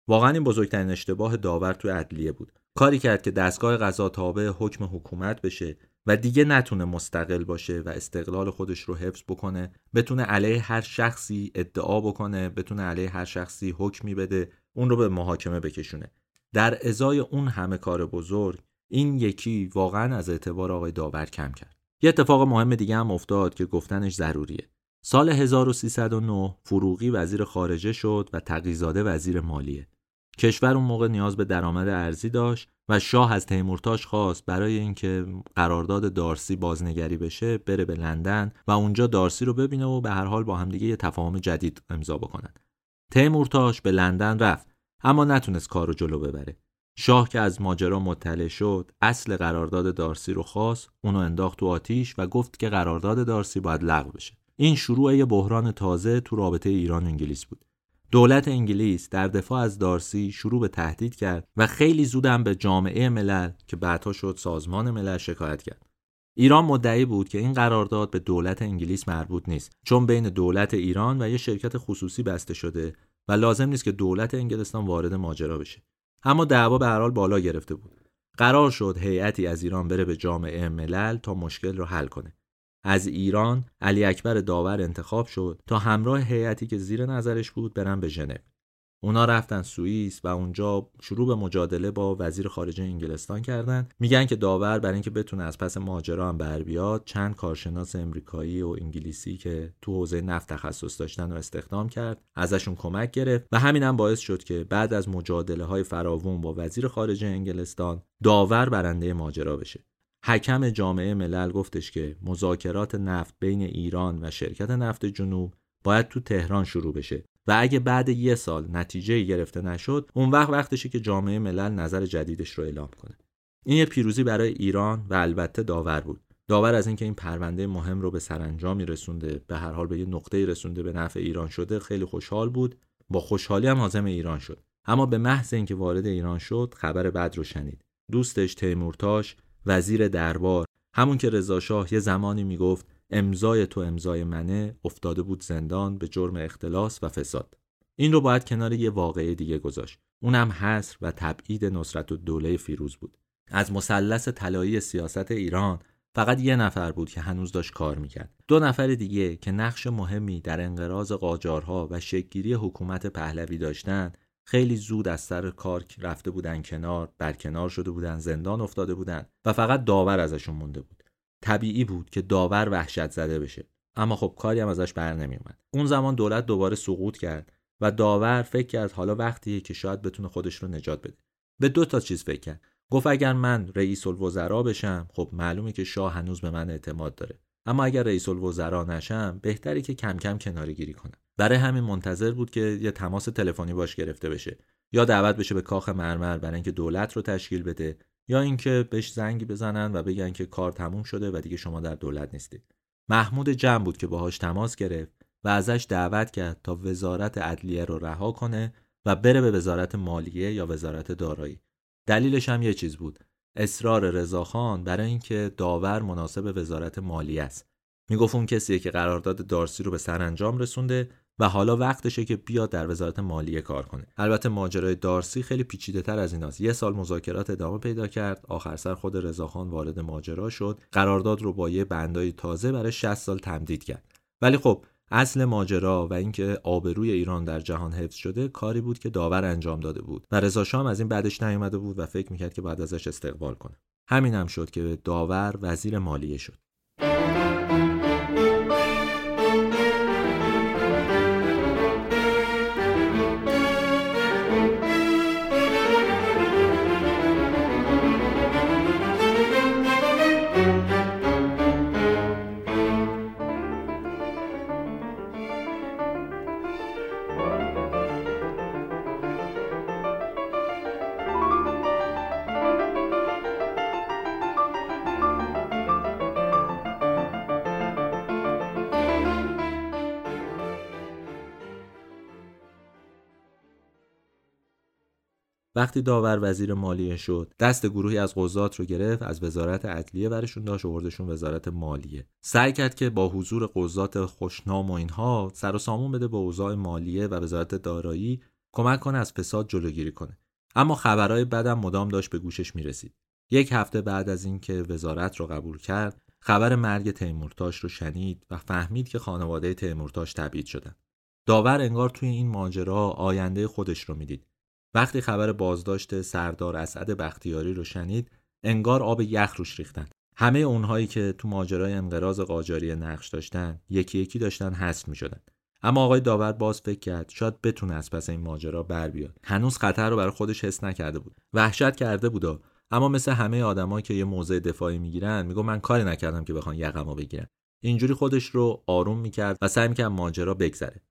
واقعا این بزرگترین اشتباه داور تو عدلیه بود. کاری کرد که دستگاه قضا تابع حکم حکومت بشه و دیگه نتونه مستقل باشه و استقلال خودش رو حفظ بکنه بتونه علیه هر شخصی ادعا بکنه بتونه علیه هر شخصی حکمی بده اون رو به محاکمه بکشونه. در ازای اون همه کار بزرگ این یکی واقعا از اعتبار آقای داور کم کرد. یه اتفاق مهم دیگه هم افتاد که گفتنش ضروریه. سال 1309 فروغی وزیر خارجه شد و تقیزاده وزیر مالیه. کشور اون موقع نیاز به درآمد ارزی داشت و شاه از تیمورتاش خواست برای اینکه قرارداد دارسی بازنگری بشه بره به لندن و اونجا دارسی رو ببینه و به هر حال با همدیگه یه تفاهم جدید امضا بکنن. تیمورتاش به لندن رفت اما نتونست کار رو جلو ببره. شاه که از ماجرا مطلع شد اصل قرارداد دارسی رو خواست اونو انداخت تو آتیش و گفت که قرارداد دارسی باید لغو بشه. این شروع یه بحران تازه تو رابطه ایران و انگلیس بود. دولت انگلیس در دفاع از دارسی شروع به تهدید کرد و خیلی زودم به جامعه ملل که بعدها شد سازمان ملل شکایت کرد. ایران مدعی بود که این قرارداد به دولت انگلیس مربوط نیست چون بین دولت ایران و یه شرکت خصوصی بسته شده و لازم نیست که دولت انگلستان وارد ماجرا بشه. اما دعوا به هر حال بالا گرفته بود. قرار شد هیئتی از ایران بره به جامعه ملل تا مشکل رو حل کنه. از ایران علی اکبر داور انتخاب شد تا همراه هیئتی که زیر نظرش بود برن به ژنو. اونا رفتن سوئیس و اونجا شروع به مجادله با وزیر خارجه انگلستان کردن. میگن که داور برای اینکه بتونه از پس ماجرا هم بر بیاد چند کارشناس امریکایی و انگلیسی که تو حوزه نفت تخصص داشتن رو استخدام کرد ازشون کمک گرفت و همین هم باعث شد که بعد از مجادله های فراوون با وزیر خارجه انگلستان داور برنده ماجرا بشه. حکم جامعه ملل گفتش که مذاکرات نفت بین ایران و شرکت نفت جنوب باید تو تهران شروع بشه و اگه بعد یه سال نتیجه گرفته نشد اون وقت وقتشه که جامعه ملل نظر جدیدش رو اعلام کنه. این یه پیروزی برای ایران و البته داور بود. داور از اینکه این پرونده مهم رو به سرانجامی رسونده به هر حال به یه نقطه رسونده به نفع ایران شده خیلی خوشحال بود. با خوشحالی هم حازم ایران شد. اما به محض اینکه وارد ایران شد خبر بد رو شنید. دوستش تیمورتاش وزیر دربار. همون که رضا یه زمانی می‌گفت امضای تو امضای منه افتاده بود زندان به جرم اختلاس و فساد. این رو باید کنار یه واقعه دیگه گذاشت. اونم حصر و تبعید نصرت و دوله فیروز بود. از مثلث طلایی سیاست ایران فقط یه نفر بود که هنوز داشت کار می‌کرد. دو نفر دیگه که نقش مهمی در انقراض قاجارها و شکلگیری حکومت پهلوی داشتند خیلی زود از سر کار رفته بودن کنار برکنار شده بودن زندان افتاده بودن و فقط داور ازشون مونده بود. طبیعی بود که داور وحشت زده بشه. اما خب کاری هم ازش بر نمیومد اون زمان دولت دوباره سقوط کرد و داور فکر کرد حالا وقتیه که شاید بتونه خودش رو نجات بده. به دو تا چیز فکر کرد. گفت اگر من رئیس الوزراء بشم خب معلومه که شاه هنوز به من اعتماد داره. اما اگر رئیس الوزراء نشم بهتری که کم کم کناری گیری کنم. برای همین منتظر بود که یه تماس تلفنی باش گرفته بشه. یا دعوت بشه به کاخ مرمر برای اینکه دولت رو تشکیل بده یا اینکه بهش زنگی بزنن و بگن که کار تموم شده و دیگه شما در دولت نیستید. محمود جمع بود که باهاش تماس گرفت و ازش دعوت کرد تا وزارت عدلیه رو رها کنه و بره به وزارت مالیه یا وزارت دارایی. دلیلش هم یه چیز بود. اصرار رضاخان برای اینکه داور مناسب وزارت مالیه است. می‌گفت اون کسیه که قرارداد دارسی رو به سرانجام رسونده و حالا وقتشه که بیاد در وزارت مالیه کار کنه. البته ماجرای دارسی خیلی پیچیده تر از ایناست یه سال مذاکرات ادامه پیدا کرد آخر سر خود رضاخان وارد ماجرا شد. قرارداد رو با یه بندای تازه برای 60 سال تمدید کرد. ولی خب اصل ماجرا و اینکه آبروی ایران در جهان حفظ شده کاری بود که داور انجام داده بود و رضا شام از این بعدش نیومده بود و فکر می‌کرد که بعد ازش استقبال کنه. همین هم شد که داور وزیر مالیه شد. وقتی داور وزیر مالیه شد دست گروهی از قضات رو گرفت از وزارت عدلیه برشون داشت وردشون وزارت مالیه. سعی کرد که با حضور قضات خوشنام و اینها سر و سامون بده به اوضاع مالیه و وزارت دارایی کمک کنه از فساد جلوگیری کنه. اما خبرهای بدم مدام داشت به گوشش می‌رسید. یک هفته بعد از اینکه وزارت رو قبول کرد خبر مرگ تیمورتاش رو شنید و فهمید که خانواده تیمورتاش تبعید شدن. داور انگار توی این ماجرا آینده خودش رو می‌دید. وقتی خبر بازداشت سردار اسعد بختیاری رو شنید انگار آب یخ روش ریختن. همه اونهایی که تو ماجرای انقراض قاجاری نقش داشتن یکی یکی داشتن حذف می شدن. اما آقای داور باز فکر کرد شاید بتونه از پس این ماجرا بر بیاد. هنوز خطر رو برای خودش حس نکرده بود. وحشت کرده بودا اما مثل همه آدمایی که یه موضع دفاعی می‌گیرن میگه من کاری نکردم که بخوان یقمو بگیرن. اینجوری خودش رو آروم می‌کرد و سعی می‌کرد ماجرا بگذره.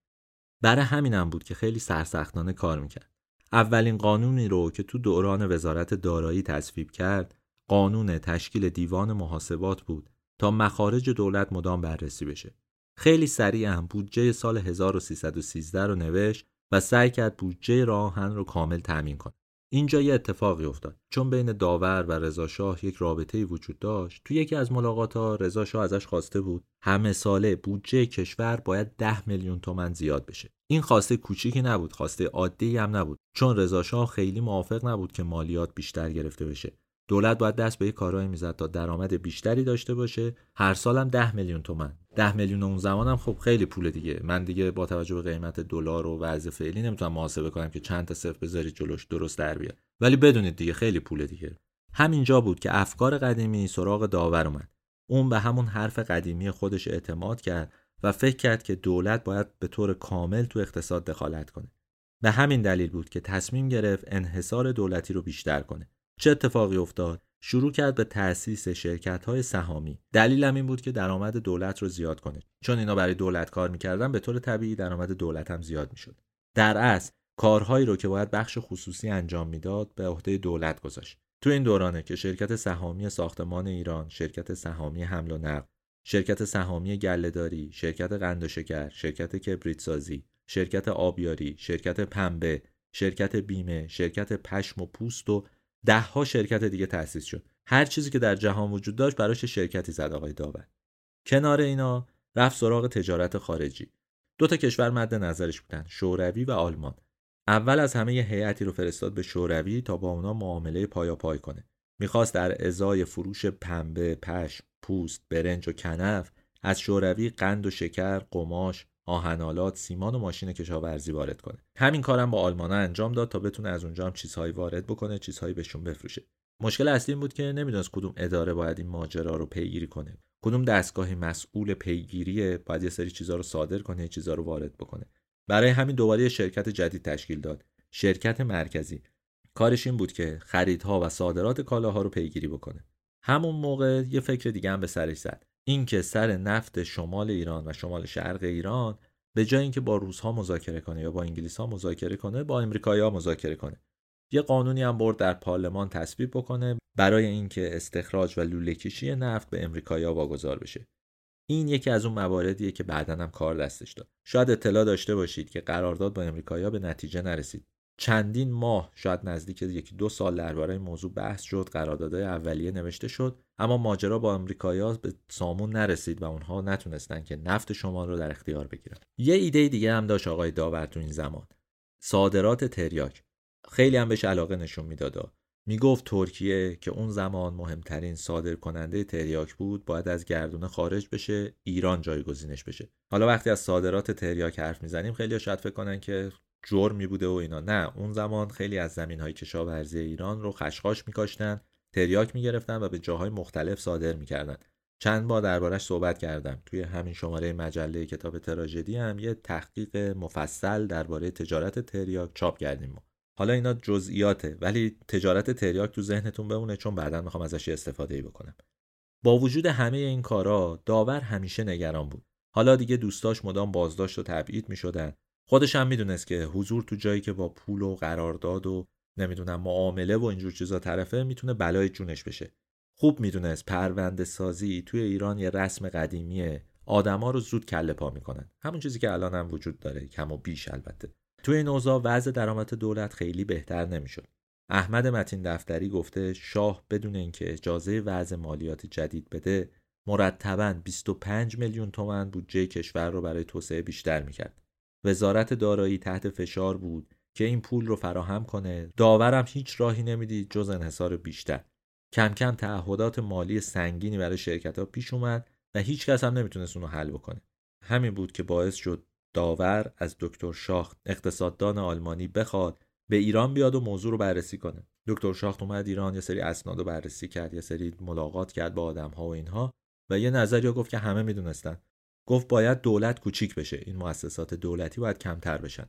برای همینم بود که خیلی سرسختانه کار می‌کرد. اولین قانونی رو که تو دوران وزارت دارایی تصویب کرد قانون تشکیل دیوان محاسبات بود تا مخارج دولت مدام بررسی بشه. خیلی سریع هم بودجه سال 1313 رو نوشت و سعی کرد بودجه راهن رو کامل تأمین کنه. اینجا یه اتفاقی افتاد. چون بین داور و رضا شاه یک رابطه وجود داشت تو یکی از ملاقات ها رضا شاه ازش خواسته بود همه ساله بودجه کشور باید ده میلیون تومن زیاد بشه. این خواسته کوچیکی نبود خواسته عادی هم نبود. چون رضا شاه خیلی موافق نبود که مالیات بیشتر گرفته بشه. دولت باید دست به کارهایی می‌زد تا درآمد بیشتری داشته باشه. هر سالم ده میلیون تومن ده میلیون اون زمانم خب خیلی پول دیگه. من دیگه با توجه به قیمت دلار و وضع فعلی نمی‌تونم محاسبه کنم که چند تا صفر بذاری جلوش درست در بیاد. ولی بدونید دیگه خیلی پول دیگه. همینجا بود که افکار قدیمی سراغ داور اومد. اون به همون حرف قدیمی خودش اعتماد کرد و فکر کرد که دولت باید به طور کامل تو اقتصاد دخالت کنه. به همین دلیل بود که تصمیم گرفت انحصار دولتی رو بیشتر کنه. چه اتفاقی افتاد؟ شروع کرد به تأسیس شرکت های سهامی. دلیلم این بود که درآمد دولت رو زیاد کنه. چون اینا برای دولت کار می‌کردن به طور طبیعی درآمد دولت هم زیاد می‌شد. در اصل کارهایی رو که باید بخش خصوصی انجام می‌داد به عهده دولت گذاشت. تو این دورانه که شرکت سهامی ساختمان ایران شرکت سهامی حمل و نقل شرکت سهامی گلهداری شرکت قند و شکر شرکت کبریت سازی شرکت آبیاری شرکت پنبه شرکت بیمه شرکت پشم و پوست و دهها شرکت دیگه تأسیس شد. هر چیزی که در جهان وجود داشت براش شرکتی زد آقای داور. کنار اینا رفت سراغ تجارت خارجی. دو تا کشور مد نظرش بودن شوروی و آلمان. اول از همه هیئتی رو فرستاد به شوروی تا با اونا معامله پایا پای کنه. می‌خواست در ازای فروش پنبه پشم پوست برنج و کنف از شوروی قند و شکر قماش آهنالات سیمان و ماشین کشاورزی وارد کنه. همین کارم با آلمانا انجام داد تا بتونه از اونجا هم چیزهایی وارد بکنه چیزهایی بهشون بفروشه. مشکل اصلی این بود که نمی‌دونست کدوم اداره باید این ماجرا رو پیگیری کنه. کدوم دستگاهی مسئول پیگیری باید یه سری چیزها رو صادر کنه چیزها رو وارد بکنه. برای همین دوباره شرکت جدید تشکیل داد. شرکت مرکزی. کارش این بود که خریدها و صادرات کالاها رو پیگیری بکنه. همون موقع یه فکر دیگه هم به سرش زد. اینکه سر نفت شمال ایران و شمال شرق ایران به جای اینکه با روزها مذاکره کنه یا با انگلیس ها مذاکره کنه با امریکایی ها مذاکره کنه. یه قانونی هم برد در پارلمان تصویب بکنه برای اینکه استخراج و لوله کشی نفت به امریکایی واگذار بشه. این یکی از اون مواردیه که بعدا هم کار دستش داد. شاید اطلاع داشته باشید که قرارداد با امریکایی به نتیجه نرسید. چندین ماه شاید نزدیک یکی دو سال درباره این موضوع بحث شد قراردادهای اولیه نوشته شد اما ماجرا با امریکایی‌ها به سامون نرسید و اونها نتونستن که نفت شمال رو در اختیار بگیرن. یه ایده دیگه هم داشت آقای داور تو این زمان صادرات تریاک. خیلی هم بهش علاقه نشون می‌داد. می‌گفت ترکیه که اون زمان مهمترین صادر کننده تریاک بود باید از گردونه خارج بشه ایران جایگزینش بشه. حالا وقتی از صادرات تریاک حرف می‌زنیم خیلی شاید فکر کنن که جرمی بوده و اینا. نه اون زمان خیلی از زمین های کشاورزی ایران رو خشخاش میکاشتن تریاک می‌گرفتن و به جاهای مختلف صادر می‌کردن. چند بار دربارش صحبت کردم. توی همین شماره مجله کتاب تراژدی هم یه تحقیق مفصل درباره تجارت تریاک چاپ کردیم حالا اینا جزئیاته ولی تجارت تریاک تو ذهنتون بمونه چون بعدا می‌خوام ازش استفاده ای بکنم. با وجود همه این کارا داور همیشه نگران بود. حالا دیگه دوستاش مدام بازداشت و تبعید می‌شدن. خودش هم می‌دونست که حضور تو جایی که با پول و قرارداد و نمی‌دونم معامله و اینجور چیزا طرفه می‌تونه بلای جونش بشه. خوب می‌دونست پرونده سازی توی ایران یه رسم قدیمیه. آدما رو زود کله پا می‌کنن. همون چیزی که الان هم وجود داره کم و بیش البته. توی این اوضاع وضع درآمد دولت خیلی بهتر نمی‌شد. احمد متین دفتری گفته شاه بدون اینکه اجازه وضع مالیات جدید بده مرتبا 25 میلیون تومن بودجه کشور رو برای توسعه بیشتر می‌کرد. وزارت دارایی تحت فشار بود که این پول رو فراهم کنه. داورم هیچ راهی نمی‌دید جز انحصار بیشتر. کم کم تعهدات مالی سنگینی برای شرکت ها پیش اومد و هیچ کس هم نمی‌تونست اونو حل بکنه. همین بود که باعث شد داور از دکتر شاخت اقتصاددان آلمانی بخواد به ایران بیاد و موضوع رو بررسی کنه. دکتر شاخت اومد ایران یه سری اسناد رو بررسی کرد یه سری ملاقات کرد با آدم ها و اینها و یه نظری گفت که همه می‌دونستن. گفت باید دولت کوچیک بشه. این مؤسسات دولتی باید کمتر بشن.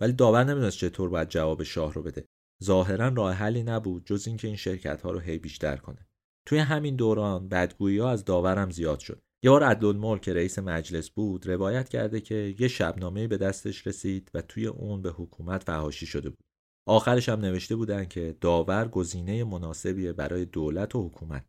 ولی داور نمی‌دونست چطور باید جواب شاه رو بده. ظاهرا راه حلی نبود جز اینکه این شرکت ها رو هی بیشتر کنه. توی همین دوران بدگویی ها از داورم زیاد شد. یه بار عدلالملک که رئیس مجلس بود روایت کرده که یه شبنامه به دستش رسید و توی اون به حکومت فهاشی شده بود. آخرش هم نوشته بودن که داور گزینه مناسبیه برای دولت و حکومت.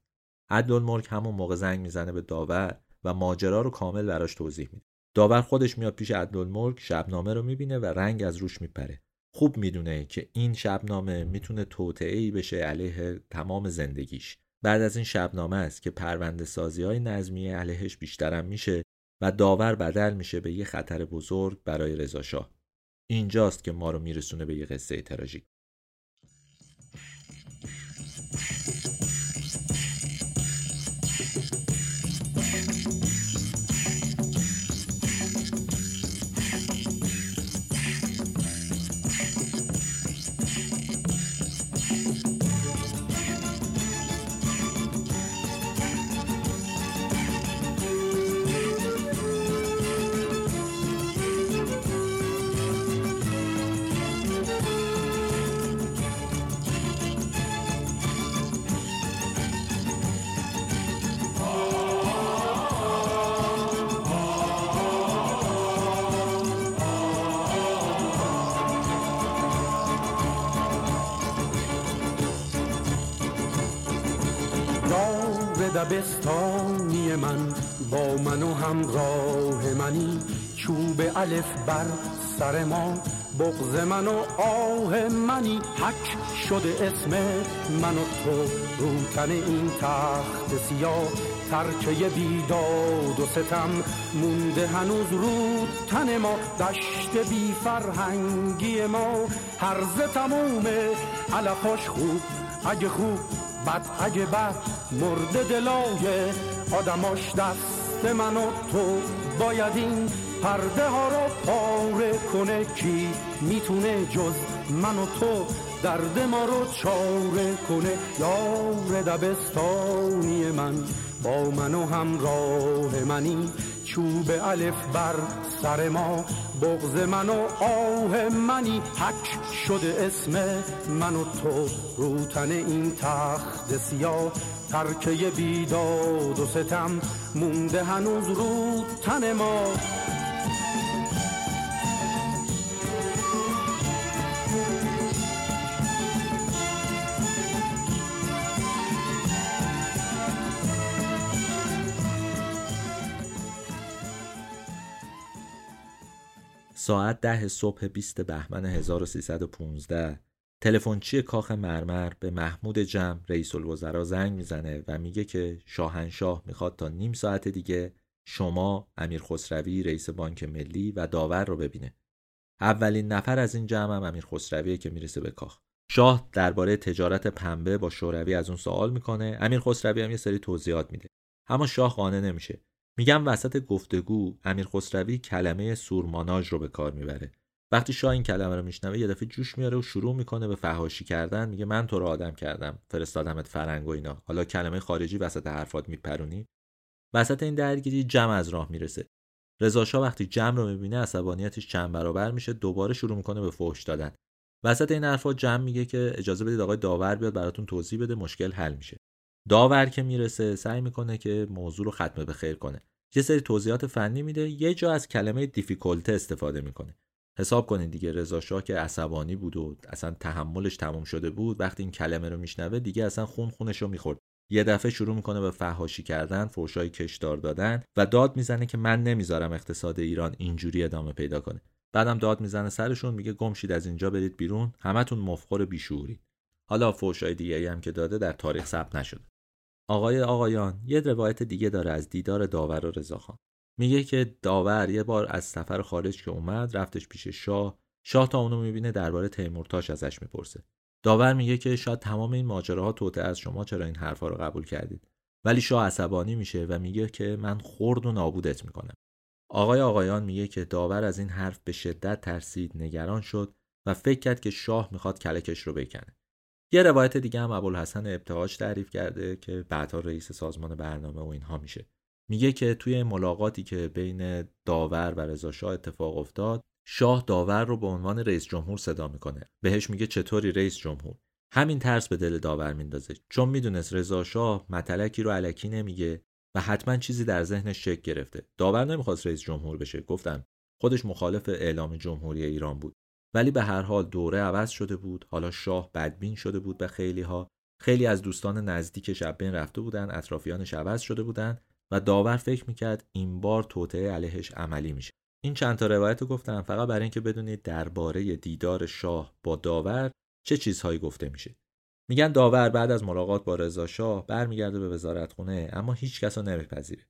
عدلالملک همون موقع زنگ می‌زنه به داور و ماجرا رو کامل براش توضیح میده. داور خودش میاد پیش عدلالملک شبنامه رو می‌بینه و رنگ از روش میپره. خوب می‌دونه که این شبنامه می‌تونه توطعه بشه علیه تمام زندگیش. بعد از این شبنامه است که پرونده سازی های نظمی علیهش بیشترم میشه و داور بدل میشه به یه خطر بزرگ برای رضاشاه. اینجاست که ما رو میرسونه به یه قصه تراژیک. سر ما بغز من و آه منی. حک شده اسم من و تو رو این تخت سیاه. ترکه بیداد و ستم مونده هنوز رو تن ما. دشت بی فرهنگی ما. هرز تمومه علفاش خوب اگه خوب بد اگه بد. مرده دلای آدماش دست من و تو. باید این پرده ها رو پاره کنه کی می‌تونه جز من و تو درد ما رو چاره کنه؟ یار دبستانی من با من و همراه منی چوب الف بر سر ما بغز من و آه منی. حک شده اسم من و تو روتن این تخت سیاه ترکه بیداد و ستم مونده هنوز رو تن ما. ساعت ده صبح 20 بهمن 1315 تلفنچی کاخ مرمر؟ به محمود جمع رئیس الوزراء زنگ می‌زنه و میگه که شاهنشاه می‌خواد تا نیم ساعت دیگه شما امیر خسروی رئیس بانک ملی و داور رو ببینه. اولین نفر از این جمع هم امیر خسرویه که می‌رسه به کاخ. شاه درباره تجارت پنبه با شوروی از اون سوال می‌کنه. امیر خسروی هم یه سری توضیحات میده. اما شاه قانع نمیشه. میگم وسط گفتگو امیر خسروی کلمه سورماناژ رو به کار می‌بره. وقتی شاه این کلمه رو میشنوه یه دفعه جوش میاره و شروع می‌کنه به فهاشی کردن. میگه من تو رو آدم کردم فرستادمت فرنگ و اینا. حالا کلمه خارجی وسط حرفات میپرونی. وسط این درگیری جمع از راه می‌رسه. رضا شاه وقتی جمع رو می‌بینه عصبانیتش چند برابر میشه. دوباره شروع می‌کنه به فحش دادن. وسط این حرفا جمع میگه که اجازه بدید آقای داور بیاد براتون توضیح بده مشکل حل میشه. داور که می‌رسه سعی می‌کنه که موضوع رو ختم به خیر کنه. یه سری توضیحات فنی میده یه جا از کلمه دیفیکولته استفاده می‌کنه. حساب کنید دیگه رضا شاه که عصبانی بود و اصلا تحملش تموم شده بود وقتی این کلمه رو میشنوه دیگه اصلا خون خونش رو می‌خورد. یه دفعه شروع می‌کنه به فهاشی کردن فرشای کشدار دادن و داد می‌زنه که من نمی‌ذارم اقتصاد ایران اینجوری ادامه پیدا کنه. بعدم داد می‌زنه سرشون میگه گمشید از اینجا برید بیرون همتون مفخور بیشوری. حالا فوشای دیگه هم که داده در تاریخ ثبت نشده. آقای آقایان یه روایت دیگه داره از دیدار داور و رضاخان. میگه که داور یه بار از سفر خارج که اومد رفتش پیش شاه. شاه تا اونو می‌بینه درباره تیمورتاش ازش می‌پرسه. داور میگه که شاید تمام این ماجراها توته از شما چرا این حرفا رو قبول کردید؟ ولی شاه عصبانی میشه و میگه که من خرد و نابودت می‌کنم. آقای آقایان میگه که داور از این حرف به شدت ترسید نگران شد و فکر کرد که شاه می‌خواد کلکش رو بکنه. یه روایت دیگه هم ابوالحسن ابتهاج تعریف کرده که بعدها رئیس سازمان برنامه و اینها میشه. میگه که توی ملاقاتی که بین داور و رضا شاه اتفاق افتاد شاه داور رو به عنوان رئیس جمهور صدا می‌کنه. بهش میگه چطوری رئیس جمهور؟ همین ترس به دل داور میندازه. چون می‌دونست رضا شاه مطلکی رو علکی نمیگه و حتما چیزی در ذهنش شک گرفته. داور نمی‌خواست رئیس جمهور بشه. گفتم خودش مخالف اعلام جمهوری ایران بود. ولی به هر حال دوره عوض شده بود. حالا شاه بدبین شده بود به خیلی ها خیلی از دوستان نزدیک شب بین رفته بودن اطرافیانش عوض شده بودن و داور فکر می‌کرد این بار توطعه علیهش عملی میشه. این چند تا روایت رو گفتم فقط برای اینکه بدونید درباره دیدار شاه با داور چه چیزهایی گفته میشه. میگن داور بعد از ملاقات با رضا شاه برمیگرده به وزارتخونه اما هیچ کس رو نمیپذیره.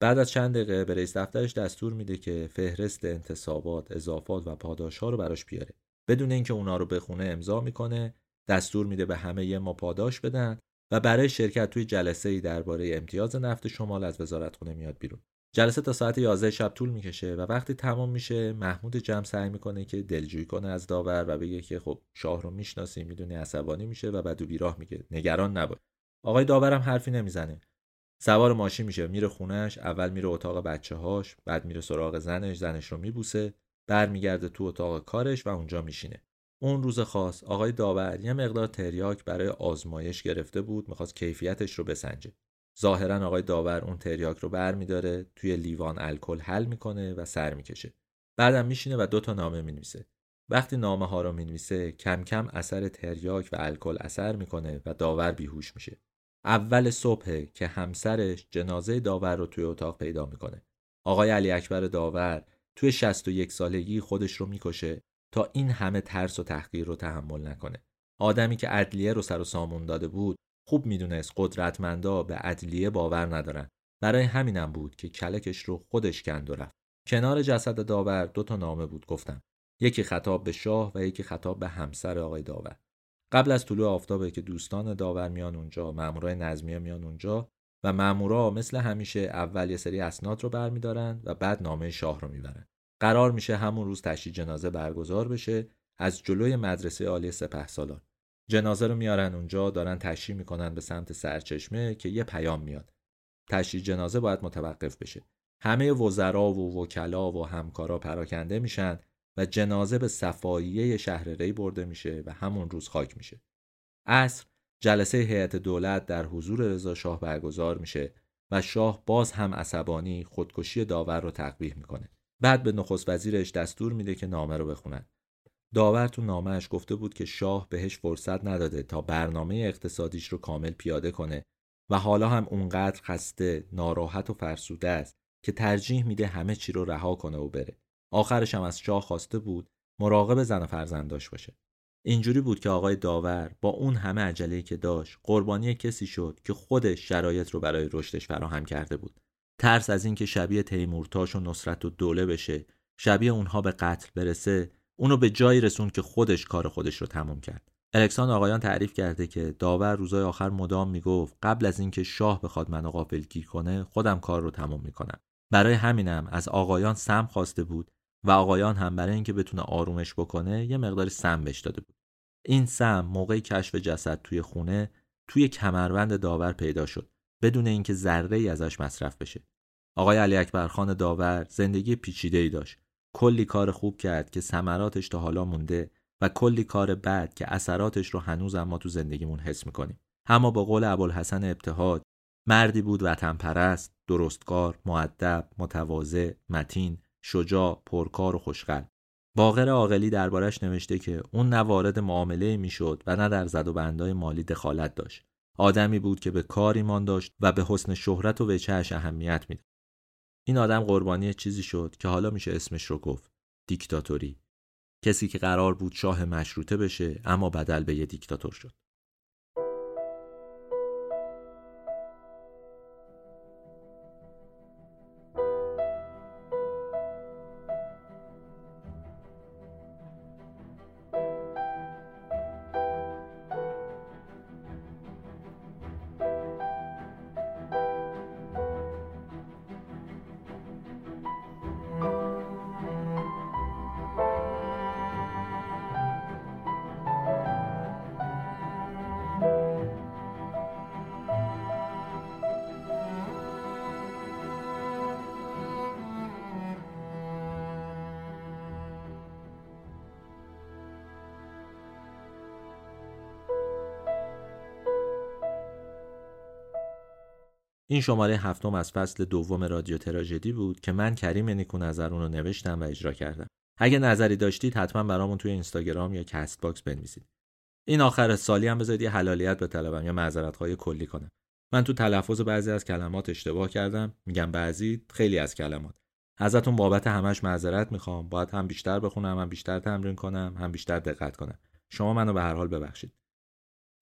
بعد از چند دقیقه به رئیس دفترش دستور میده که فهرست انتصابات، اضافات و پاداش ها رو براش بیاره. بدون اینکه اونا رو بخونه امضا می‌کنه، دستور میده به همه ما پاداش بدن و برای شرکت توی جلسه ای درباره امتیاز نفت شمال از وزارتخونه میاد بیرون. جلسه تا ساعت 11 شب طول می‌کشه و وقتی تمام میشه محمود جمع سعی می‌کنه که دلجویی کنه از داور و بگه که خب شاه رو می‌شناسی می‌دونی عصبانی میشه و بعد بیراه میگه نگران نباش آقای داورم حرفی نمی‌زنه سوار ماشین میشه میره خونش اول میره اتاق بچه هاش بعد میره سراغ زنش زنش رو میبوسه برمیگرده تو اتاق کارش و اونجا میشینه. اون روز خاص آقای داور یه مقدار تریاک برای آزمایش گرفته بود می‌خواست کیفیتش رو بسنجه. ظاهرا آقای داور اون تریاک رو برمیداره توی لیوان الکل حل می‌کنه و سر می‌کشه. بعدم میشینه و دو تا نامه می‌نویسه. وقتی نامه ها رو می‌نویسه کم کم اثر تریاک و الکل اثر می‌کنه و داور بیهوش میشه. اول صبح که همسرش جنازه داور رو توی اتاق پیدا می‌کنه. آقای علی اکبر داور توی 61 سالگی خودش رو می‌کشه تا این همه ترس و تحقیر رو تحمل نکنه. آدمی که عدلیه رو سر و سامون داده بود خوب می‌دونست قدرتمندا به عدلیه باور ندارن. برای همینم بود که کلکش رو خودش کند رفت. کنار جسد داور دو تا نامه بود گفتم. یکی خطاب به شاه و یکی خطاب به همسر آقای داور. قبل از طلوع آفتابه که دوستان داور میان اونجا مامورای نظمیه میان اونجا و مامورا مثل همیشه اول یه سری اسناد رو برمیدارن و بعد نامه شاه رو می‌برن. قرار میشه همون روز تشییع جنازه برگزار بشه از جلوی مدرسه عالی سپهسالار جنازه رو میارن اونجا دارن تشییع می‌کنن به سمت سرچشمه که یه پیام میاد. تشییع جنازه باید متوقف بشه. همه وزرا و وکلا و همکارا پراکنده میشن و جنازه به صفاییه شهر ری برده میشه و همون روز خاک میشه. عصر جلسه هیئت دولت در حضور رضا شاه برگزار میشه و شاه باز هم عصبانی خودکشی داور رو تقبیح می‌کنه. بعد به نخست وزیرش دستور میده که نامه رو بخونن. داور تو نامهش گفته بود که شاه بهش فرصت نداده تا برنامه اقتصادیش رو کامل پیاده کنه و حالا هم اونقدر خسته، ناراحت و فرسوده است که ترجیح میده همه چی رو رها کنه و بره. آخرش هم از شاه خواسته بود مراقب زن و فرزنداش باشه. اینجوری بود که آقای داور با اون همه عجله که داشت قربانی کسی شد که خودش شرایط رو برای رشدش فراهم کرده بود. ترس از اینکه شبیه تیمورتاش و نصرت و دوله بشه، شبیه اونها به قتل برسه، اونو به جایی رسوند که خودش کار خودش رو تموم کرد. الکسان آقایان تعریف کرده که داور روزای آخر مدام می‌گفت قبل از اینکه شاه بخواد منو غافلگیر کنه خودم کار رو تمام می‌کنم برای همینم از آقایان سم خواسته بود و آقایان هم برای اینکه بتونه آرومش بکنه یه مقداری سم بهش داده بود. این سم موقع کشف جسد توی خونه توی کمربند داور پیدا شد بدون اینکه ذره ای ازش مصرف بشه. آقای علی اکبر داور زندگی پیچیده ای داشت. کلی کار خوب کرد که ثمراتش تا حالا مونده و کلی کار بد که اثراتش رو هنوز ما تو زندگیمون حس می‌کنیم. اما با قول ابوالحسن ابتهاج مردی بود وطن پرست درستکار معدب متواضع متین. شجاع پرکار و خوشقل باقر عاقلی دربارش نوشته که اون نه وارد معامله می‌شد و نه در زد و بندای مالی دخالت داشت. آدمی بود که به کار ایمان داشت و به حسن شهرت و وجهش اهمیت می‌داد. این آدم قربانی چیزی شد که حالا میشه اسمش رو گفت. دیکتاتوری. کسی که قرار بود شاه مشروطه بشه اما بدل به یه دیکتاتور شد. این شماره هفتم از فصل دوم رادیو تراژدی بود که من کریم نیکو نظر اون رو نوشتم و اجرا کردم. اگه نظری داشتید حتما برامون توی اینستاگرام یا Castbox بنویسید. این آخر سالی هم بذارید یه حلالیت بطلبم یا معذرت خواهی کلی کنم. من تو تلفظ بعضی از کلمات اشتباه کردم. میگم بعضی خیلی از کلمات. ازتون بابت همش معذرت می‌خوام. باید هم بیشتر بخونم، هم بیشتر تمرین کنم، هم بیشتر دقت کنم. شما منو به هر حال ببخشید.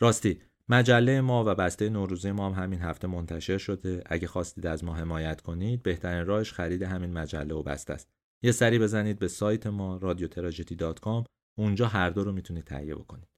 راستی مجله ما و بسته نوروزی ما هم همین هفته منتشر شده. اگه خواستید از ما حمایت کنید بهترین راهش خرید همین مجله و بسته است. یه سری بزنید به سایت ما رادیو اونجا هر دو رو می‌تونید تهیه بکنید.